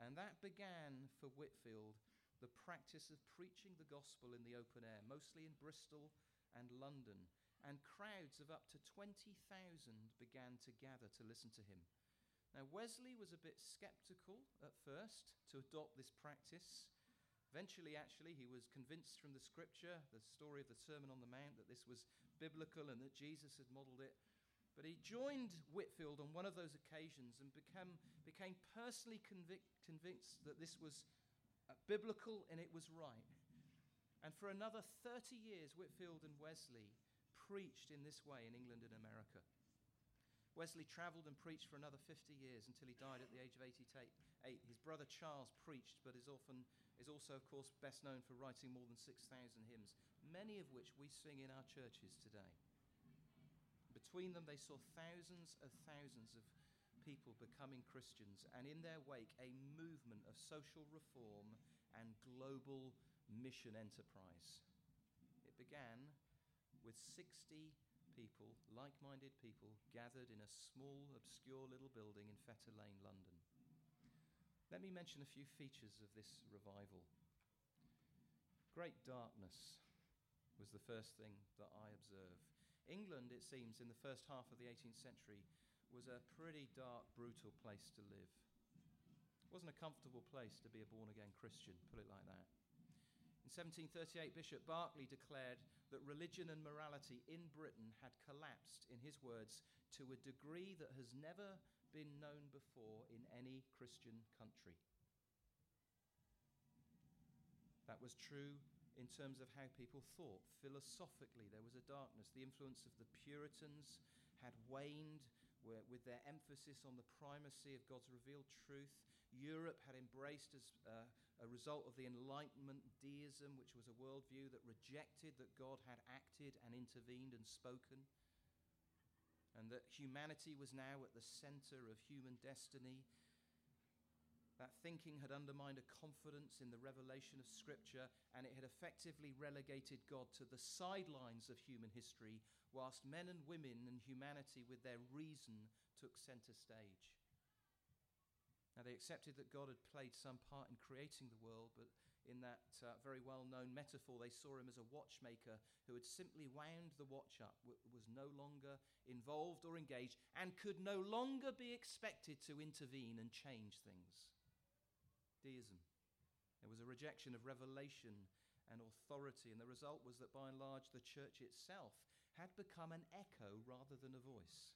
And that began for Whitefield the practice of preaching the gospel in the open air, mostly in Bristol and London, and crowds of up to 20,000 began to gather to listen to him. Now, Wesley was a bit skeptical at first to adopt this practice. Eventually, actually, he was convinced from the scripture, the story of the Sermon on the Mount, that this was biblical and that Jesus had modeled it. But he joined Whitefield on one of those occasions and became, became personally convic- convinced that this was uh, biblical and it was right. And for another 30 years, Whitefield and Wesley preached in this way in England and America. Wesley traveled and preached for another 50 years until he died at the age of 88. His brother Charles preached, but is, often, is also, of course, best known for writing more than 6,000 hymns, many of which we sing in our churches today. Between them, they saw thousands of thousands of people becoming Christians, and in their wake, a movement of social reform and global mission enterprise. It began with 60 people, like minded people, gathered in a small, obscure little building in Fetter Lane, London. Let me mention a few features of this revival. Great darkness was the first thing that I observed. England, it seems, in the first half of the 18th century, was a pretty dark, brutal place to live. It wasn't a comfortable place to be a born again Christian, put it like that. In 1738, Bishop Berkeley declared that religion and morality in Britain had collapsed, in his words, to a degree that has never been known before in any Christian country. That was true in terms of how people thought. Philosophically, there was a darkness. The influence of the Puritans had waned with their emphasis on the primacy of God's revealed truth. Europe had embraced, as uh, a result of the Enlightenment deism, which was a worldview that rejected that God had acted and intervened and spoken, and that humanity was now at the center of human destiny. That thinking had undermined a confidence in the revelation of Scripture, and it had effectively relegated God to the sidelines of human history, whilst men and women and humanity, with their reason, took center stage. Now, they accepted that God had played some part in creating the world, but in that uh, very well known metaphor, they saw him as a watchmaker who had simply wound the watch up, w- was no longer involved or engaged, and could no longer be expected to intervene and change things. Deism. There was a rejection of revelation and authority, and the result was that by and large the church itself had become an echo rather than a voice.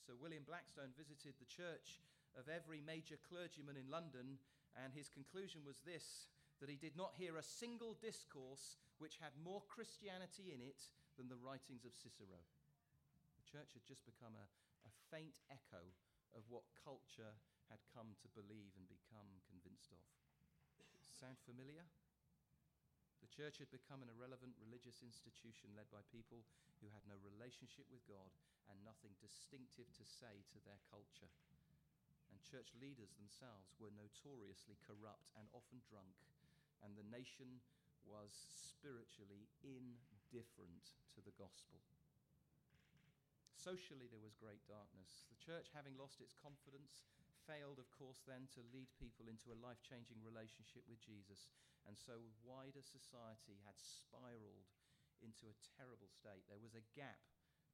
So William Blackstone visited the church of every major clergyman in London, and his conclusion was this that he did not hear a single discourse which had more Christianity in it than the writings of Cicero. The church had just become a, a faint echo of what culture had come to believe and become convinced of. Sound familiar? The church had become an irrelevant religious institution led by people who had no relationship with God and nothing distinctive to say to their culture church leaders themselves were notoriously corrupt and often drunk, and the nation was spiritually indifferent to the gospel. Socially, there was great darkness. The church, having lost its confidence, failed, of course, then to lead people into a life changing relationship with Jesus. And so, wider society had spiraled into a terrible state. There was a gap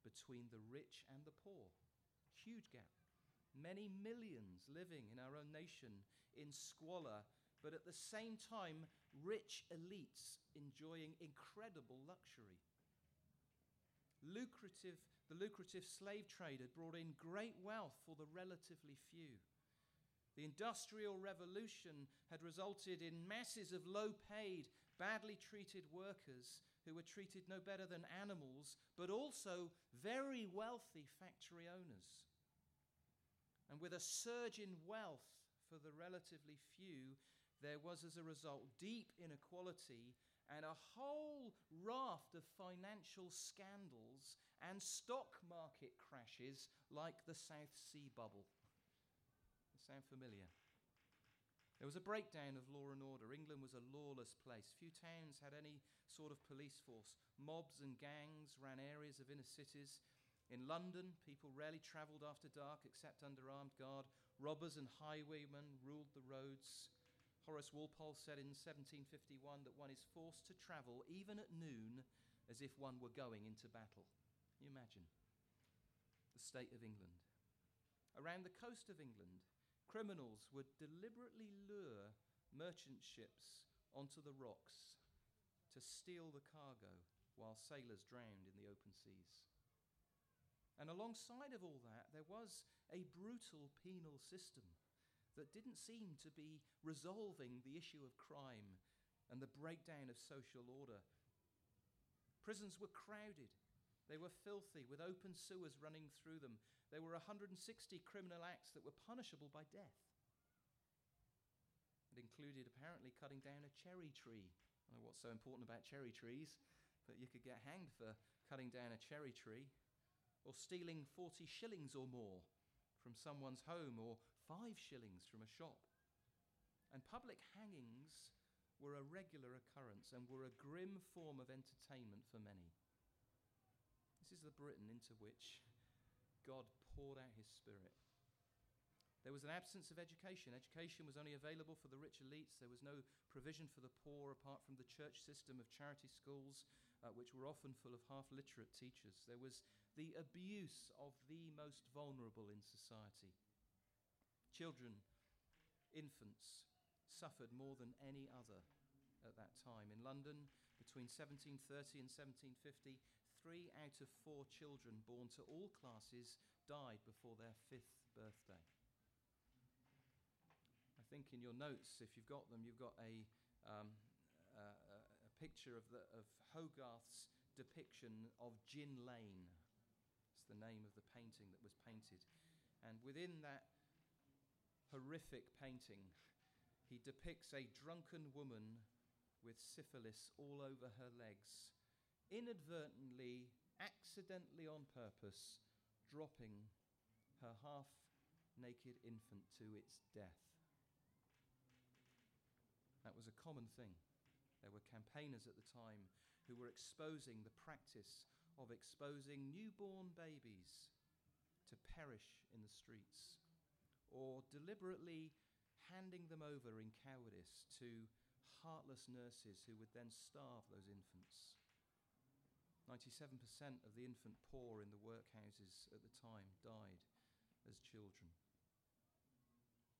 between the rich and the poor Huge gap. Many millions living in our own nation in squalor, but at the same time, rich elites enjoying incredible luxury. Lucrative, the lucrative slave trade had brought in great wealth for the relatively few. The Industrial Revolution had resulted in masses of low paid, badly treated workers who were treated no better than animals, but also very wealthy factory owners. And with a surge in wealth for the relatively few, there was as a result deep inequality and a whole raft of financial scandals and stock market crashes like the South Sea bubble. Sound familiar? There was a breakdown of law and order. England was a lawless place. Few towns had any sort of police force. Mobs and gangs ran areas of inner cities. In London, people rarely travelled after dark except under armed guard. Robbers and highwaymen ruled the roads. Horace Walpole said in 1751 that one is forced to travel even at noon as if one were going into battle. Can you imagine the state of England? Around the coast of England, Criminals would deliberately lure merchant ships onto the rocks to steal the cargo while sailors drowned in the open seas. And alongside of all that, there was a brutal penal system that didn't seem to be resolving the issue of crime and the breakdown of social order. Prisons were crowded, they were filthy, with open sewers running through them. There were 160 criminal acts that were punishable by death. It included apparently cutting down a cherry tree. I know what's so important about cherry trees, but you could get hanged for cutting down a cherry tree, or stealing 40 shillings or more from someone's home, or five shillings from a shop. And public hangings were a regular occurrence and were a grim form of entertainment for many. This is the Britain into which God poured out his spirit. There was an absence of education. Education was only available for the rich elites. There was no provision for the poor apart from the church system of charity schools, uh, which were often full of half literate teachers. There was the abuse of the most vulnerable in society. Children, infants, suffered more than any other at that time. In London, between 1730 and 1750, three out of four children born to all classes died before their fifth birthday. I think in your notes, if you've got them, you've got a, um, uh, a picture of, the, of Hogarth's depiction of Gin Lane. The name of the painting that was painted. And within that horrific painting, he depicts a drunken woman with syphilis all over her legs inadvertently, accidentally on purpose, dropping her half naked infant to its death. That was a common thing. There were campaigners at the time who were exposing the practice of exposing newborn babies to perish in the streets or deliberately handing them over in cowardice to heartless nurses who would then starve those infants. 97% of the infant poor in the workhouses at the time died as children.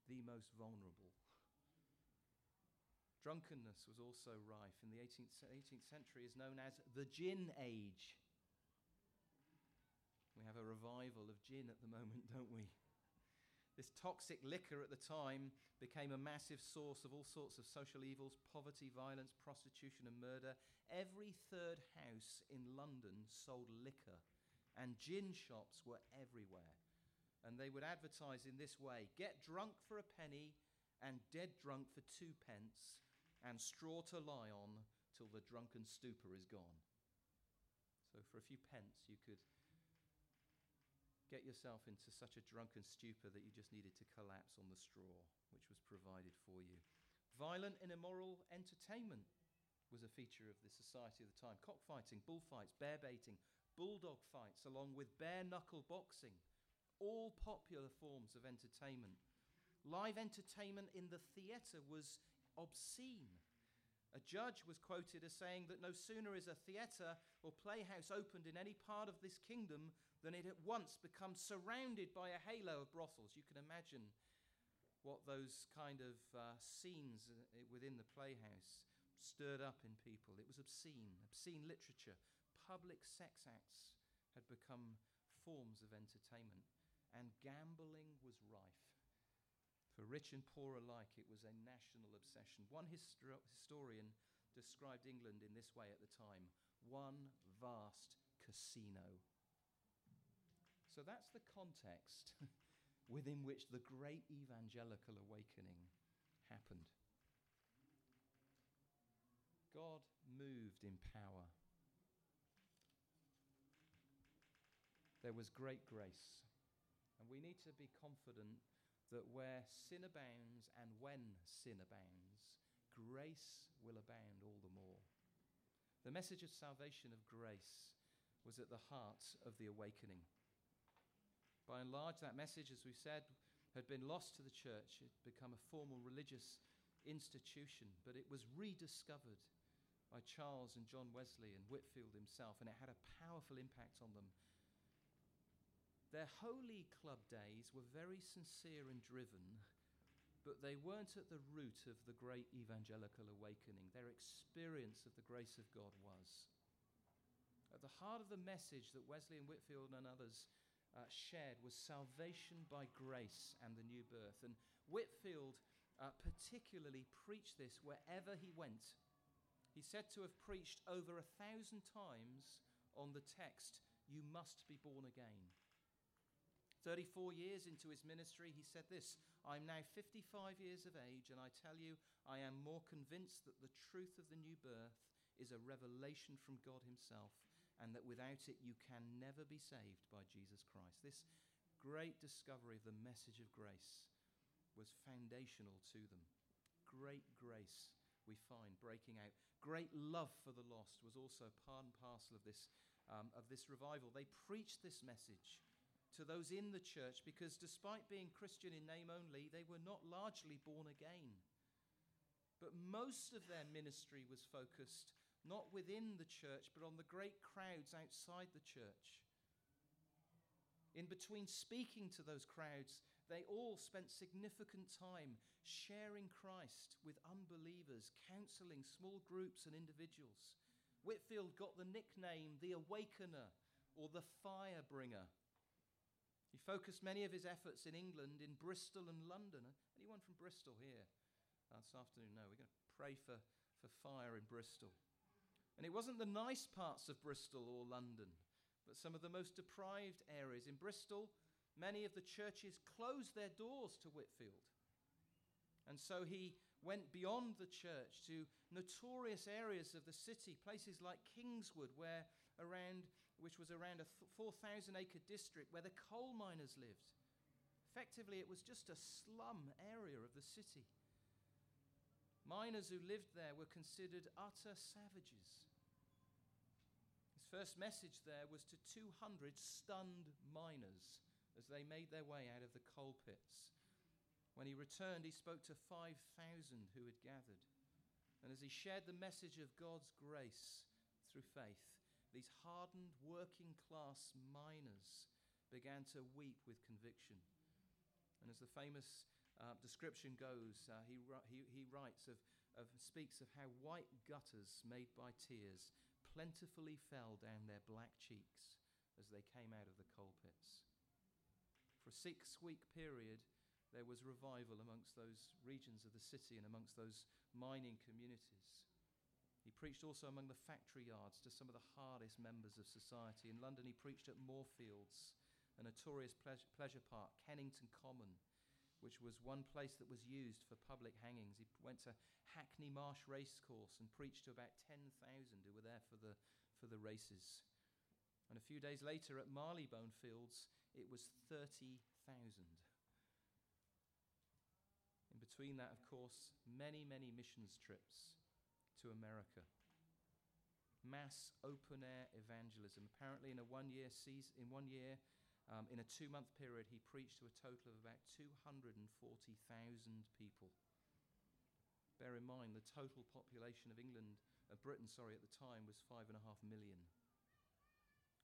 The most vulnerable. Drunkenness was also rife. In the 18th, 18th century is known as the gin age. We have a revival of gin at the moment, don't we? This toxic liquor at the time became a massive source of all sorts of social evils poverty, violence, prostitution, and murder. Every third house in London sold liquor, and gin shops were everywhere. And they would advertise in this way get drunk for a penny and dead drunk for two pence, and straw to lie on till the drunken stupor is gone. So, for a few pence, you could get yourself into such a drunken stupor that you just needed to collapse on the straw, which was provided for you. Violent and immoral entertainment was a feature of the society of the time. Cockfighting, bullfights, bear baiting, bulldog fights, along with bare knuckle boxing, all popular forms of entertainment. Live entertainment in the theatre was obscene. A judge was quoted as saying that no sooner is a theatre or playhouse opened in any part of this kingdom than it at once becomes surrounded by a halo of brothels. You can imagine what those kind of uh, scenes uh, within the playhouse stirred up in people. It was obscene, obscene literature. Public sex acts had become forms of entertainment, and gambling was rife. For rich and poor alike, it was a national obsession. One histor- historian described England in this way at the time one vast casino. So that's the context within which the great evangelical awakening happened. God moved in power. There was great grace. And we need to be confident that where sin abounds and when sin abounds, grace will abound all the more. The message of salvation of grace was at the heart of the awakening. By and large, that message, as we said, had been lost to the church. It had become a formal religious institution, but it was rediscovered by Charles and John Wesley and Whitefield himself, and it had a powerful impact on them their holy club days were very sincere and driven, but they weren't at the root of the great evangelical awakening. Their experience of the grace of God was. At the heart of the message that Wesley and Whitefield and others uh, shared was salvation by grace and the new birth. And Whitefield uh, particularly preached this wherever he went. He's said to have preached over a thousand times on the text, You must be born again. 34 years into his ministry, he said this I'm now 55 years of age, and I tell you, I am more convinced that the truth of the new birth is a revelation from God Himself, and that without it you can never be saved by Jesus Christ. This great discovery of the message of grace was foundational to them. Great grace we find breaking out. Great love for the lost was also part and parcel of this, um, of this revival. They preached this message to those in the church because despite being Christian in name only, they were not largely born again. But most of their ministry was focused not within the church, but on the great crowds outside the church. In between speaking to those crowds, they all spent significant time sharing Christ with unbelievers, counseling small groups and individuals. Whitefield got the nickname the Awakener or the Fire Bringer he focused many of his efforts in England, in Bristol and London. Anyone from Bristol here uh, this afternoon? No, we're going to pray for, for fire in Bristol. And it wasn't the nice parts of Bristol or London, but some of the most deprived areas. In Bristol, many of the churches closed their doors to Whitefield. And so he went beyond the church to notorious areas of the city, places like Kingswood, where around, which was around a 4,000 acre district where the coal miners lived. Effectively, it was just a slum area of the city. Miners who lived there were considered utter savages. His first message there was to 200 stunned miners as they made their way out of the coal pits. When he returned, he spoke to 5,000 who had gathered. And as he shared the message of God's grace through faith, these hardened working class miners began to weep with conviction. And as the famous uh, description goes, uh, he, he, he writes of, of, speaks of how white gutters made by tears plentifully fell down their black cheeks as they came out of the coal pits. For a six week period, there was revival amongst those regions of the city and amongst those mining communities. He preached also among the factory yards to some of the hardest members of society. In London, he preached at Moorfields, a notorious pleasure park, Kennington Common, which was one place that was used for public hangings. He went to Hackney Marsh Racecourse and preached to about 10,000 who were there for the, for the races. And a few days later at Marylebone Fields, it was 30,000. In between that, of course, many, many missions trips to America. Mass open air evangelism. Apparently, in a one year season, in one year, um, in a two month period, he preached to a total of about 240,000 people. Bear in mind, the total population of England, of Britain, sorry, at the time was five and a half million.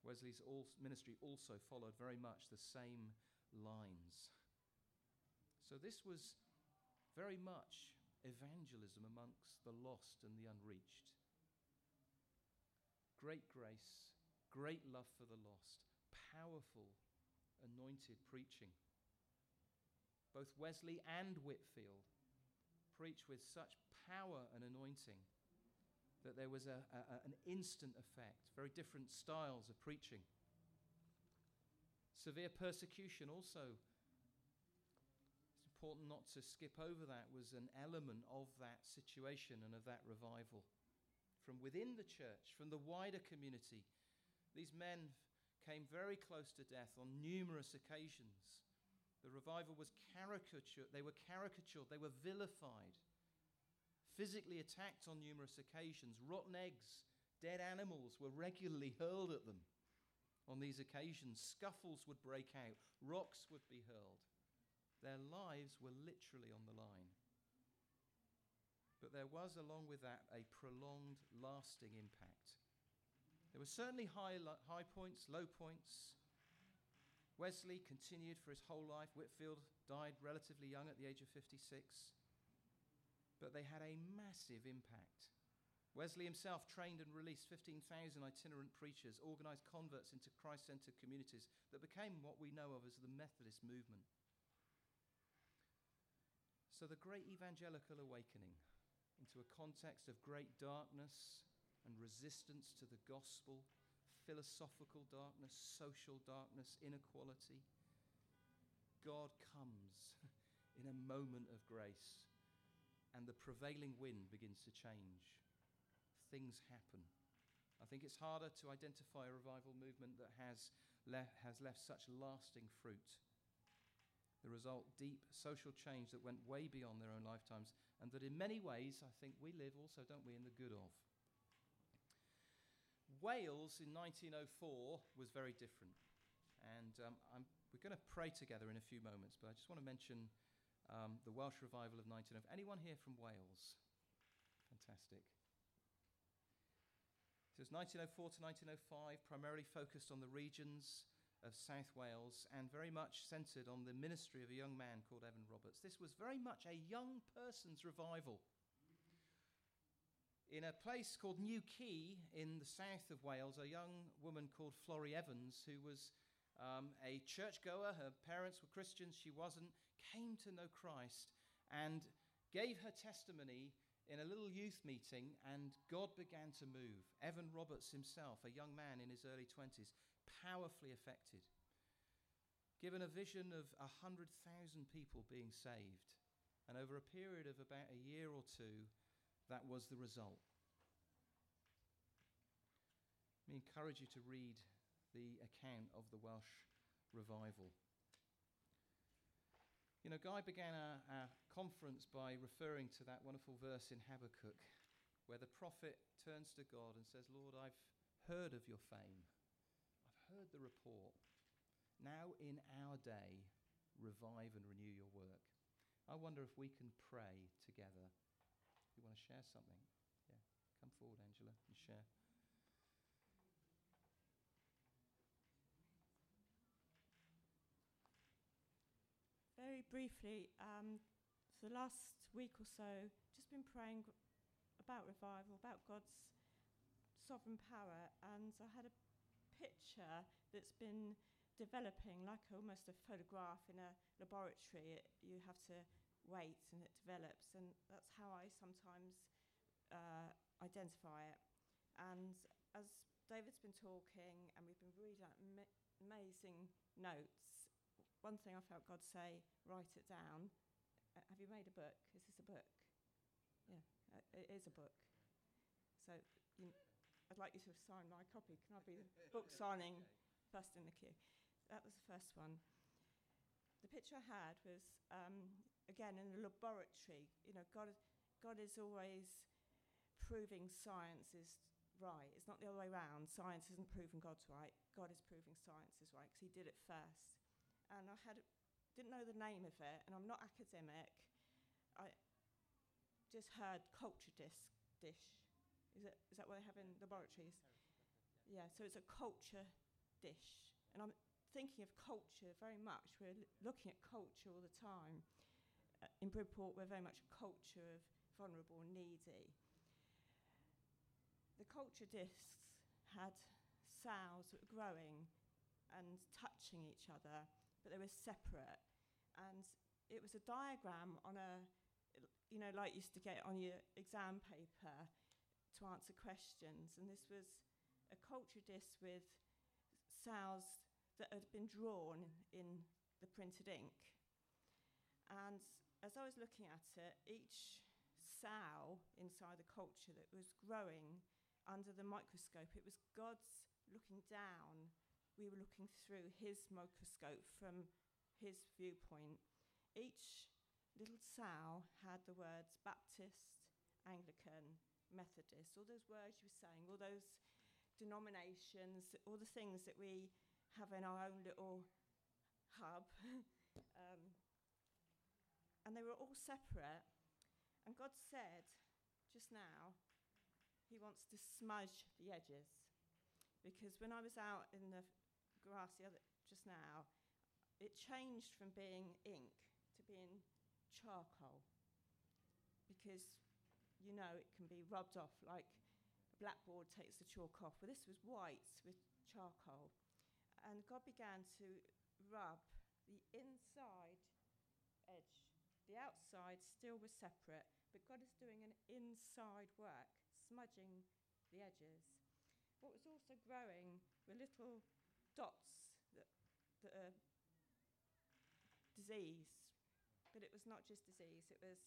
Wesley's ministry also followed very much the same lines. So this was very much evangelism amongst the lost and the unreached. Great grace, great love for the lost, powerful, anointed preaching. Both Wesley and Whitefield preach with such power and anointing that there was a, a, an instant effect, very different styles of preaching. Severe persecution also, important not to skip over that, was an element of that situation and of that revival. From within the church, from the wider community, these men came very close to death on numerous occasions. The revival was caricatured, they were caricatured, they were vilified physically attacked on numerous occasions. Rotten eggs, dead animals were regularly hurled at them on these occasions. Scuffles would break out, rocks would be hurled. Their lives were literally on the line. But there was, along with that, a prolonged, lasting impact. There were certainly high, high points, low points. Wesley continued for his whole life. Whitefield died relatively young at the age of 56 but they had a massive impact. Wesley himself trained and released 15,000 itinerant preachers, organized converts into Christ centered communities that became what we know of as the Methodist movement. So, the great evangelical awakening into a context of great darkness and resistance to the gospel, philosophical darkness, social darkness, inequality. God comes in a moment of grace and the prevailing wind begins to change. Things happen. I think it's harder to identify a revival movement that has, le- has left such lasting fruit. The result, deep social change that went way beyond their own lifetimes, and that in many ways, I think we live also, don't we, in the good of. Wales in 1904 was very different. And um, we're going to pray together in a few moments, but I just want to mention um, the Welsh revival of 1905. Anyone here from Wales? Fantastic. So it was 1904 to 1905, primarily focused on the regions of South Wales and very much centered on the ministry of a young man called Evan Roberts. This was very much a young person's revival. In a place called New Quay in the south of Wales, a young woman called Florrie Evans, who was um, a churchgoer, her parents were Christians, she wasn't, came to know Christ and gave her testimony in a little youth meeting, and God began to move. Evan Roberts himself, a young man in his early 20s, powerfully affected, given a vision of 100,000 people being saved. And over a period of about a year or two, that was the result. Let me encourage you to read the account of the Welsh revival. You know, Guy began our, our, conference by referring to that wonderful verse in Habakkuk where the prophet turns to God and says, Lord, I've heard of your fame. Heard the report. Now, in our day, revive and renew your work. I wonder if we can pray together. You want to share something? Yeah, come forward, Angela, and share. very briefly, um, for the last week or so, just been praying about revival, about God's sovereign power, and I had a picture that's been developing like almost a photograph in a laboratory. It, you have to wait and it develops, and that's how I sometimes uh, identify it. And as David's been talking, and we've been reading amazing notes, one thing I felt God say, write it down. Uh, have you made a book? Is this a book? Yeah, uh, it is a book. So you, I'd like you to sign my copy. Can I be the book signing first in the queue? That was the first one. The picture I had was, um, again, in a laboratory. You know, God, God is always proving science is right. It's not the other way around. Science isn't proving God's right. God is proving science is right because he did it first and I had didn't know the name of it, and I'm not academic. I just heard culture disc dish. Is it is that what they have in laboratories? Yeah, so it's a culture dish, and I'm thinking of culture very much. We're l- looking at culture all the time. Uh, in Bridport, we're very much a culture of vulnerable and needy. The culture discs had cells that were growing and touching each other, but they were separate. And it was a diagram on a, you know, like you used to get on your exam paper to answer questions. And this was a culture disc with cells that had been drawn in the printed ink. And as I was looking at it, each cell inside the culture that was growing under the microscope, it was God's looking down. We were looking through his microscope from his viewpoint. Each little cell had the words Baptist, Anglican, Methodist, all those words you were saying, all those denominations, all the things that we have in our own little hub. um, and they were all separate. And God said just now, He wants to smudge the edges. Because when I was out in the grass the other, just now, it changed from being ink to being charcoal. Because, you know, it can be rubbed off like a blackboard takes the chalk off. Well, this was white with charcoal. And God began to rub the inside edge. The outside still was separate, but God is doing an inside work, smudging the edges. What was also growing were little dots that, that are disease, but it was not just disease, it was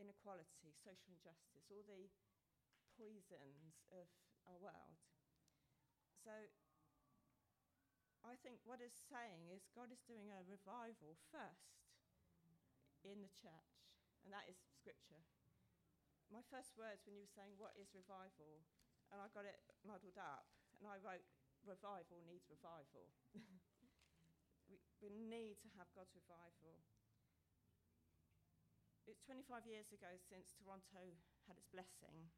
inequality, social injustice, all the poisons of our world. So I think what it's saying is God is doing a revival first in the church, and that is scripture. My first words when you were saying, What is revival? and I got it muddled up, and I wrote, Revival needs revival. we, we need to have God's revival. It's 25 years ago since Toronto had its blessing.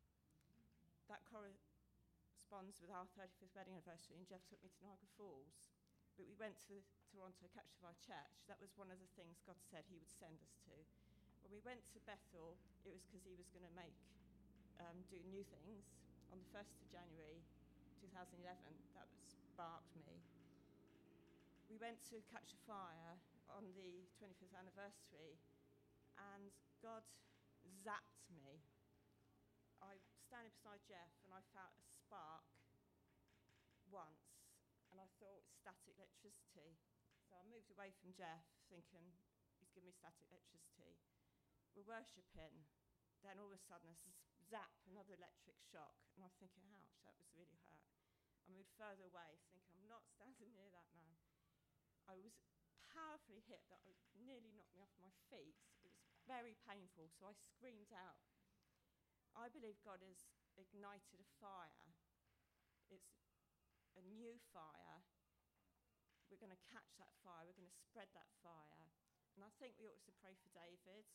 That corresponds with our 35th wedding anniversary, and Jeff took me to Niagara Falls. But we went to Toronto, Our Church. That was one of the things God said He would send us to. When we went to Bethel, it was because He was going to make, um, do new things. On the 1st of January 2011, that sparked me. We went to Catch a Fire on the 25th anniversary, and God zapped me. I was standing beside Jeff, and I felt a spark once, and I thought static electricity. So I moved away from Jeff, thinking he's giving me static electricity. We're worshipping. Then all of a sudden, a zap, another electric shock, and I'm thinking, ouch, that was really hurt. I moved further away, thinking I'm not standing near that man. I was powerfully hit that nearly knocked me off my feet. Very painful, so I screamed out. I believe God has ignited a fire. It's a new fire. We're going to catch that fire. We're going to spread that fire. And I think we ought to pray for David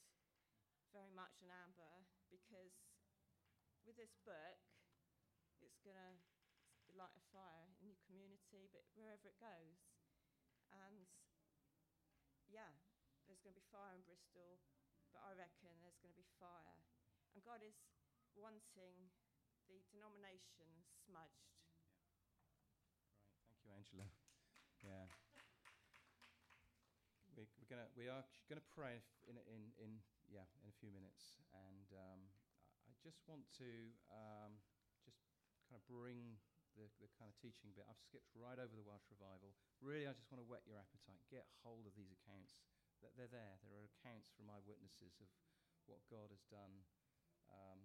very much and Amber because with this book, it's going to light a fire in your community, but wherever it goes. And yeah, there's going to be fire in Bristol, but I reckon there's going to be fire. And God is wanting the denomination smudged. Right, thank you, Angela. Yeah. We're, gonna, we are going to pray in, in, in, yeah, in a few minutes. And um, I- I just want to um, just kind of bring the, the kind of teaching bit. I've skipped right over the Welsh revival. Really, I just want to whet your appetite. Get hold of these accounts. That they're there. There are accounts from eyewitnesses of what God has done, um,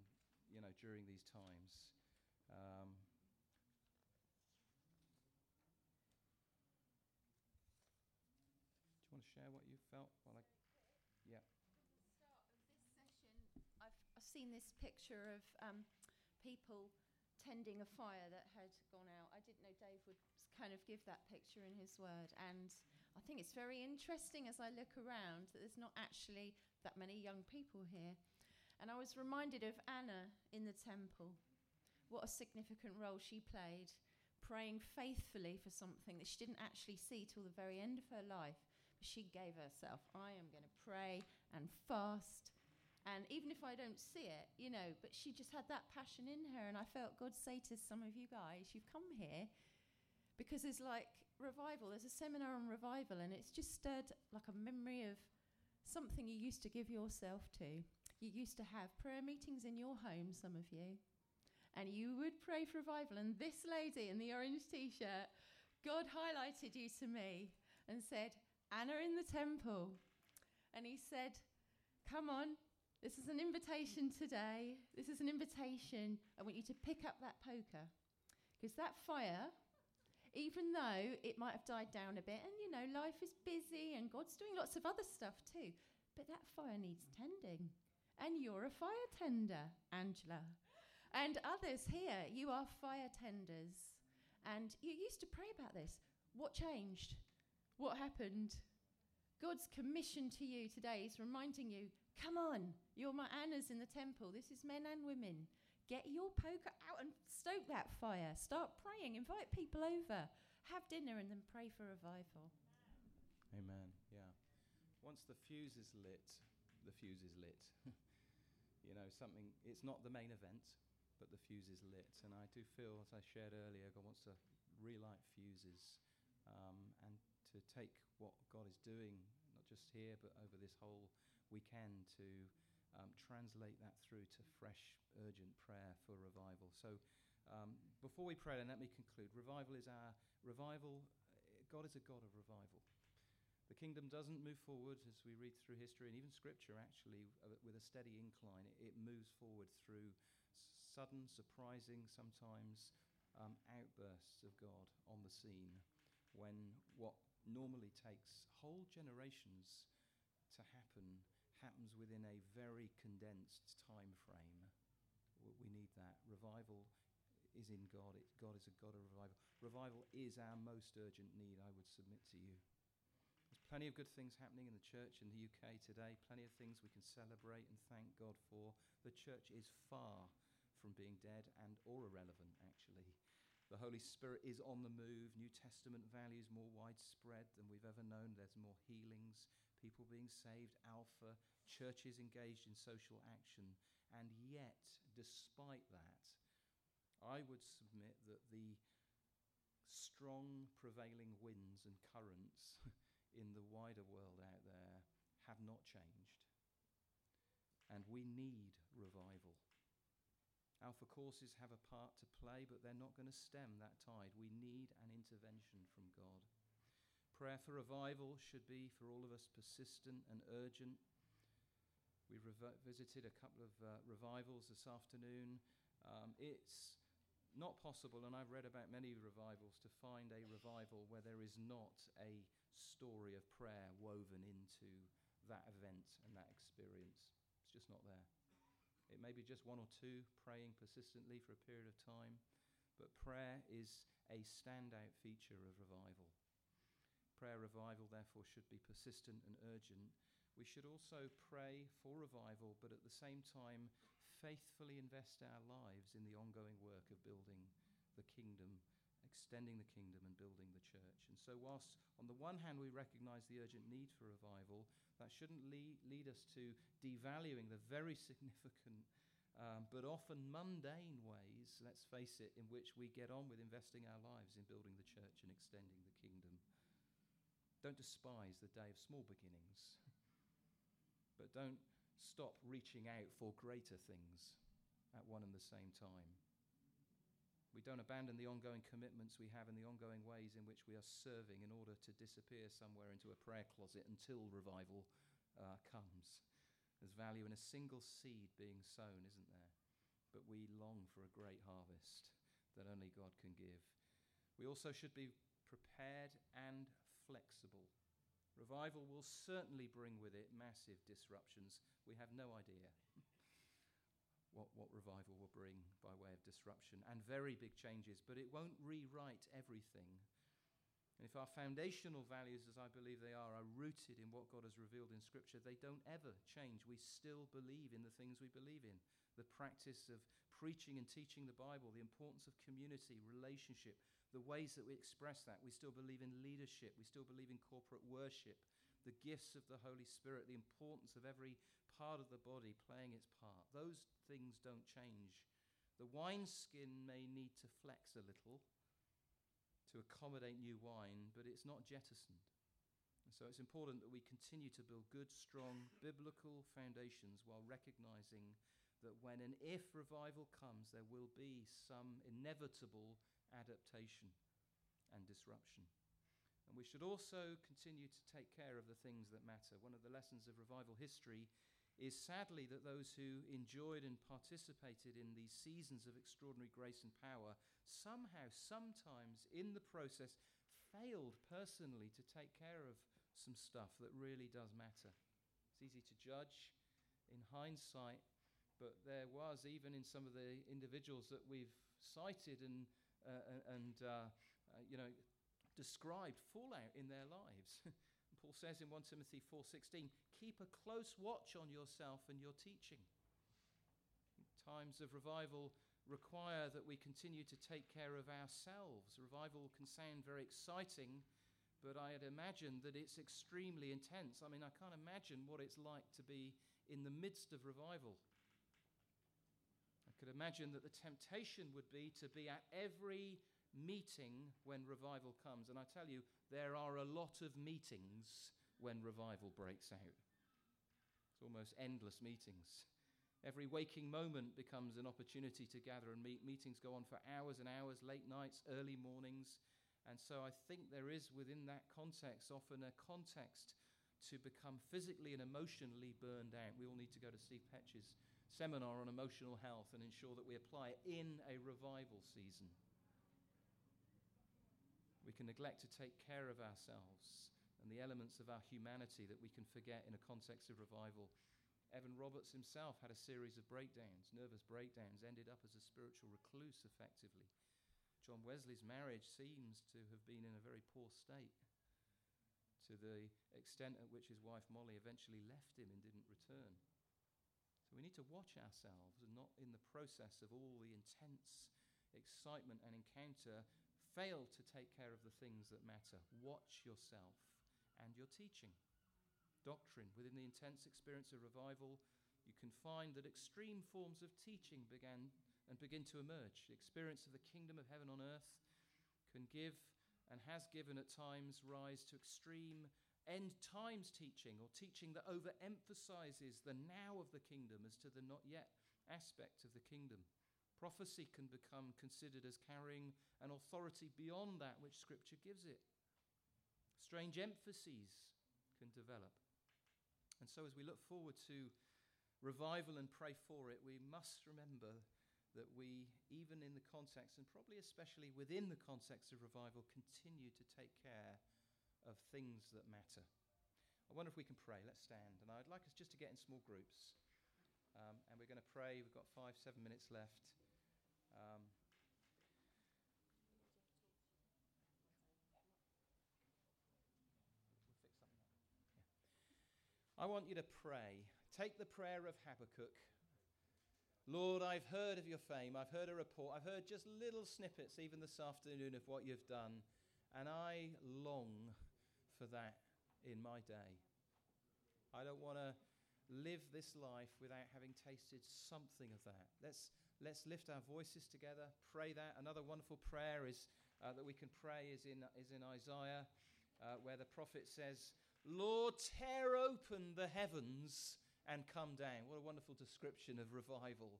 you know, during these times. Um, Do you want to share what you felt? While I, yeah. I've, I've seen this picture of um, people tending a fire that had gone out. I didn't know Dave would kind of give that picture in his word. And I think it's very interesting as I look around that there's not actually that many young people here. And I was reminded of Anna in the temple. What a significant role she played, praying faithfully for something that she didn't actually see till the very end of her life. But she gave herself, I am going to pray and fast. And even if I don't see it, you know, but she just had that passion in her. And I felt God say to some of you guys, you've come here because there's like revival. There's a seminar on revival, and it's just stirred like a memory of something you used to give yourself to. You used to have prayer meetings in your home, some of you, and you would pray for revival. And this lady in the orange t shirt, God highlighted you to me and said, Anna in the temple. And he said, Come on, this is an invitation today. This is an invitation. I want you to pick up that poker. Because that fire, even though it might have died down a bit, and you know, life is busy and God's doing lots of other stuff too, but that fire needs tending. And you're a fire tender, Angela. And others here, you are fire tenders. And you used to pray about this. What changed? What happened? God's commission to you today is reminding you come on, you're my Annas in the temple. This is men and women. Get your poker out and stoke that fire. Start praying. Invite people over. Have dinner and then pray for revival. Amen. Yeah. Once the fuse is lit, the fuse is lit. you know, something, it's not the main event, but the fuse is lit. And I do feel, as I shared earlier, God wants to relight fuses um, and to take what God is doing, not just here, but over this whole weekend, to um, translate that through to fresh, urgent prayer for revival. So, um, before we pray, then let me conclude. Revival is our revival. God is a God of revival. The kingdom doesn't move forward as we read through history and even scripture, actually, uh, with a steady incline. It, it moves forward through sudden, surprising, sometimes um, outbursts of God on the scene when what normally takes whole generations to happen happens within a very condensed time frame. We need that. Revival is in God. It, God is a God of revival. Revival is our most urgent need, I would submit to you. There's plenty of good things happening in the church in the UK today, plenty of things we can celebrate and thank God for. The church is far from being dead and or irrelevant, actually. The Holy Spirit is on the move. New Testament values more widespread than we've ever known. There's more healings, people being saved, alpha, churches engaged in social action. And yet, despite that, I would submit that the strong prevailing winds and currents in the wider world out there have not changed. And we need revival. Alpha courses have a part to play, but they're not going to stem that tide. We need an intervention from God. Prayer for revival should be, for all of us, persistent and urgent. We visited a couple of uh, revivals this afternoon. Um, it's not possible, and I've read about many revivals, to find a revival where there is not a story of prayer woven into that event and that experience. It's just not there. It may be just one or two praying persistently for a period of time, but prayer is a standout feature of revival. Prayer revival, therefore, should be persistent and urgent. We should also pray for revival, but at the same time, faithfully invest our lives in the ongoing work of building the kingdom, extending the kingdom, and building the church. And so, whilst on the one hand we recognize the urgent need for revival, that shouldn't lead, lead us to devaluing the very significant um, but often mundane ways, let's face it, in which we get on with investing our lives in building the church and extending the kingdom. Don't despise the day of small beginnings, but don't stop reaching out for greater things at one and the same time. We don't abandon the ongoing commitments we have and the ongoing ways in which we are serving in order to disappear somewhere into a prayer closet until revival uh, comes. There's value in a single seed being sown, isn't there? But we long for a great harvest that only God can give. We also should be prepared and flexible Revival will certainly bring with it massive disruptions. We have no idea what, what revival will bring by way of disruption and very big changes, but it won't rewrite everything. And if our foundational values, as I believe they are, are rooted in what God has revealed in Scripture, they don't ever change. We still believe in the things we believe in the practice of preaching and teaching the Bible, the importance of community, relationship, the ways that we express that. We still believe in leadership, we still believe in corporate worship, the gifts of the Holy Spirit, the importance of every part of the body playing its part. Those things don't change. The wineskin may need to flex a little to accommodate new wine, but it's not jettisoned. And so it's important that we continue to build good, strong, biblical foundations while recognizing that when and if revival comes, there will be some inevitable adaptation and disruption. And we should also continue to take care of the things that matter. One of the lessons of revival history is sadly that those who enjoyed and participated in these seasons of extraordinary grace and power somehow, sometimes in the process, failed personally to take care of some stuff that really does matter. It's easy to judge in hindsight, but there was, even in some of the individuals that we've cited and, uh, and uh, uh, you know, described, fallout in their lives. Paul says in 1 Timothy 4:16, "Keep a close watch on yourself and your teaching." Times of revival require that we continue to take care of ourselves. Revival can sound very exciting, but I had imagined that it's extremely intense. I mean, I can't imagine what it's like to be in the midst of revival. Could imagine that the temptation would be to be at every meeting when revival comes. And I tell you, there are a lot of meetings when revival breaks out. It's almost endless meetings. Every waking moment becomes an opportunity to gather and meet. Meetings go on for hours and hours, late nights, early mornings. And so I think there is within that context often a context to become physically and emotionally burned out. We all need to go to Steve Petch's seminar on emotional health and ensure that we apply it in a revival season. We can neglect to take care of ourselves and the elements of our humanity that we can forget in a context of revival. Evan Roberts himself had a series of breakdowns, nervous breakdowns, ended up as a spiritual recluse effectively. John Wesley's marriage seems to have been in a very poor state to the extent at which his wife Molly eventually left him and didn't return. We need to watch ourselves and not in the process of all the intense excitement and encounter fail to take care of the things that matter. Watch yourself and your teaching. Doctrine. Within the intense experience of revival, you can find that extreme forms of teaching began and begin to emerge. The experience of the kingdom of heaven on earth can give and has given at times rise to extreme end times teaching or teaching that overemphasizes the now of the kingdom as to the not yet aspect of the kingdom. Prophecy can become considered as carrying an authority beyond that which Scripture gives it. Strange emphases can develop. And so, as we look forward to revival and pray for it, we must remember that we, even in the context, and probably especially within the context of revival, continue to take care of things that matter. I wonder if we can pray. Let's stand. And I'd like us just to get in small groups. Um, and we're going to pray. We've got five, seven minutes left. Um, I want you to pray. Take the prayer of Habakkuk. Lord, I've heard of your fame. I've heard a report. I've heard just little snippets, even this afternoon, of what you've done. And I long for that in my day. I don't want to live this life without having tasted something of that. Let's, let's lift our voices together, pray that. Another wonderful prayer is, uh, that we can pray is in, is in Isaiah, uh, where the prophet says, Lord, tear open the heavens and come down. What a wonderful description of revival.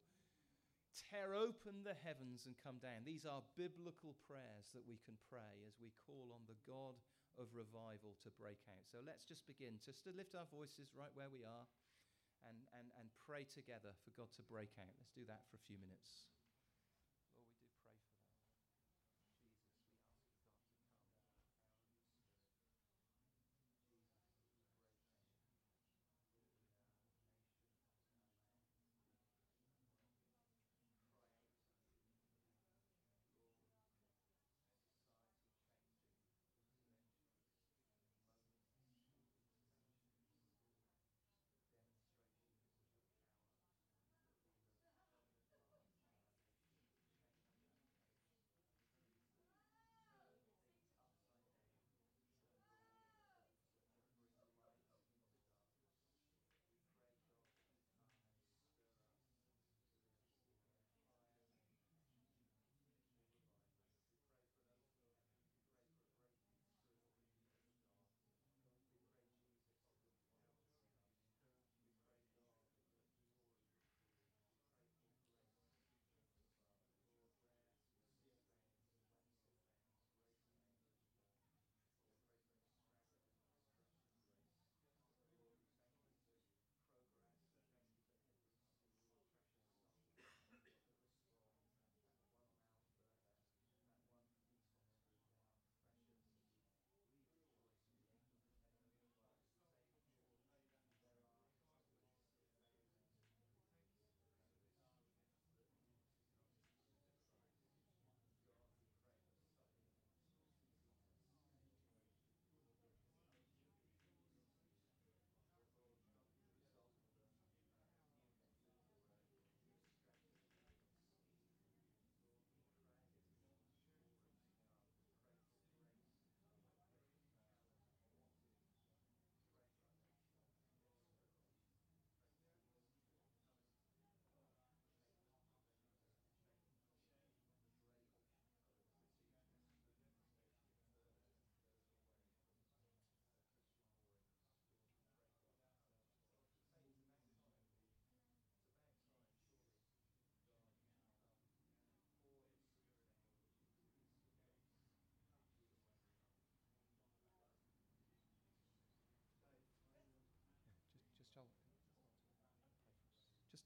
Tear open the heavens and come down. These are biblical prayers that we can pray as we call on the God of revival to break out. So let's just begin just to lift our voices right where we are and, and, and pray together for God to break out. Let's do that for a few minutes.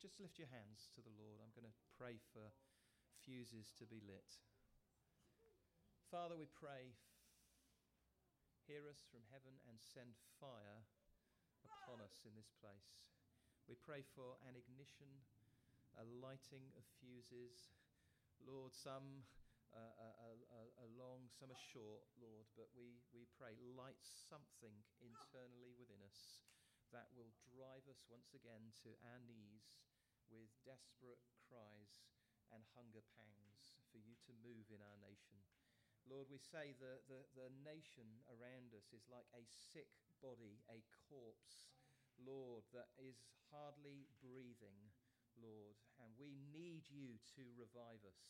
Just lift your hands to the Lord. I'm going to pray for fuses to be lit. Father, we pray, hear us from heaven and send fire upon us in this place. We pray for an ignition, a lighting of fuses. Lord, some uh, uh, uh, uh, long, some are short, Lord, but we, we pray, light something internally within us that will drive us once again to our knees with desperate cries and hunger pangs for you to move in our nation. Lord, we say the, the, the nation around us is like a sick body, a corpse, Lord, that is hardly breathing, Lord. And we need you to revive us.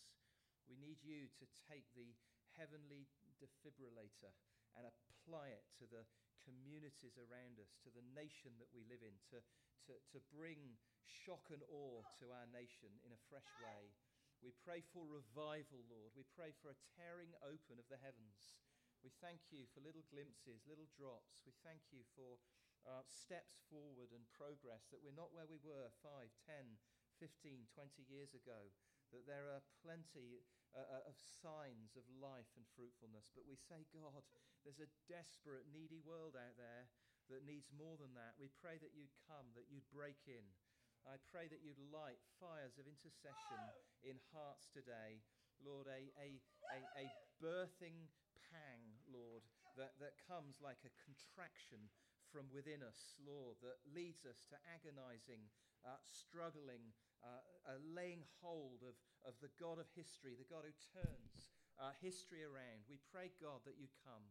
We need you to take the heavenly defibrillator and apply it to the communities around us, to the nation that we live in, to, to, to bring shock and awe to our nation in a fresh way. We pray for revival, Lord. We pray for a tearing open of the heavens. We thank you for little glimpses, little drops. We thank you for uh, steps forward and progress, that we're not where we were 5, 10, 15, 20 years ago, that there are plenty uh, uh, of signs of life and fruitfulness. But we say, God, there's a desperate, needy world out there that needs more than that. We pray that you'd come, that you'd break in. I pray that you'd light fires of intercession in hearts today. Lord, a, a, a, a birthing pang, Lord, that, that comes like a contraction from within us, Lord, that leads us to agonizing, uh, struggling, uh, laying hold of, of the God of history, the God who turns uh, history around. We pray, God, that you come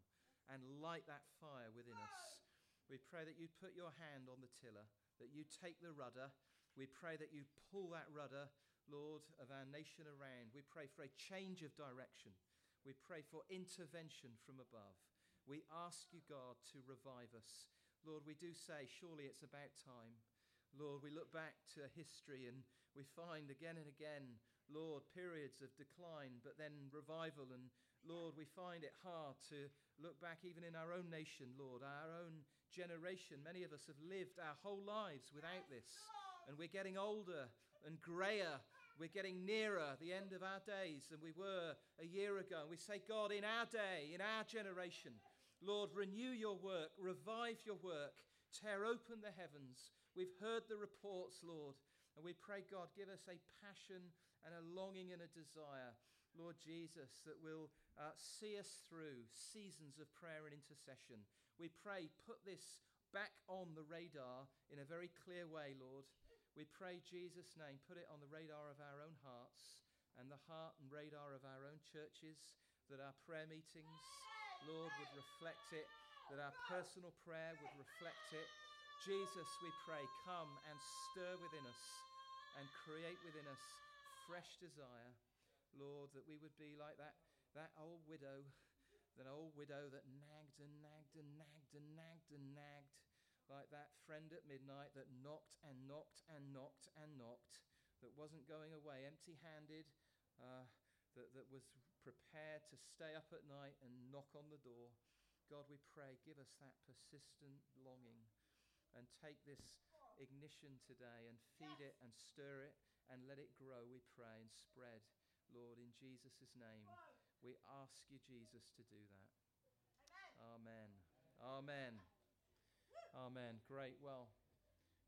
and light that fire within us. We pray that you put your hand on the tiller, that you take the rudder. We pray that you pull that rudder, Lord, of our nation around. We pray for a change of direction. We pray for intervention from above. We ask you, God, to revive us. Lord, we do say, surely it's about time. Lord, we look back to history and we find again and again, Lord, periods of decline, but then revival. And Lord, we find it hard to look back even in our own nation, Lord, our own generation. Many of us have lived our whole lives without this. And we're getting older and grayer. We're getting nearer the end of our days than we were a year ago. And we say, God, in our day, in our generation, Lord, renew your work, revive your work, tear open the heavens, We've heard the reports, Lord, and we pray, God, give us a passion and a longing and a desire, Lord Jesus, that will uh, see us through seasons of prayer and intercession. We pray, put this back on the radar in a very clear way, Lord. We pray, Jesus' name, put it on the radar of our own hearts and the heart and radar of our own churches, that our prayer meetings, Lord, would reflect it, that our personal prayer would reflect it, Jesus, we pray, come and stir within us and create within us fresh desire, Lord, that we would be like that, that old widow, that old widow that nagged and nagged and nagged and nagged and nagged, like that friend at midnight that knocked and knocked and knocked and knocked, that wasn't going away empty handed, uh, that, that was prepared to stay up at night and knock on the door. God, we pray, give us that persistent longing and take this ignition today and feed it and stir it and let it grow, we pray, and spread, Lord, in Jesus' name. We ask you, Jesus, to do that. Amen. Amen. Amen. Great. Well,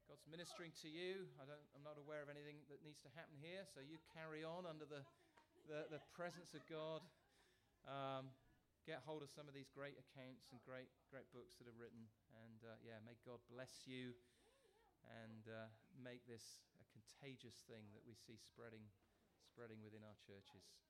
God's ministering to you. I don't, I'm not aware of anything that needs to happen here, so you carry on under the, the, the presence of God. Um, get hold of some of these great accounts and great, great books that are written. And uh, yeah, may God bless you and uh, make this a contagious thing that we see spreading, spreading within our churches.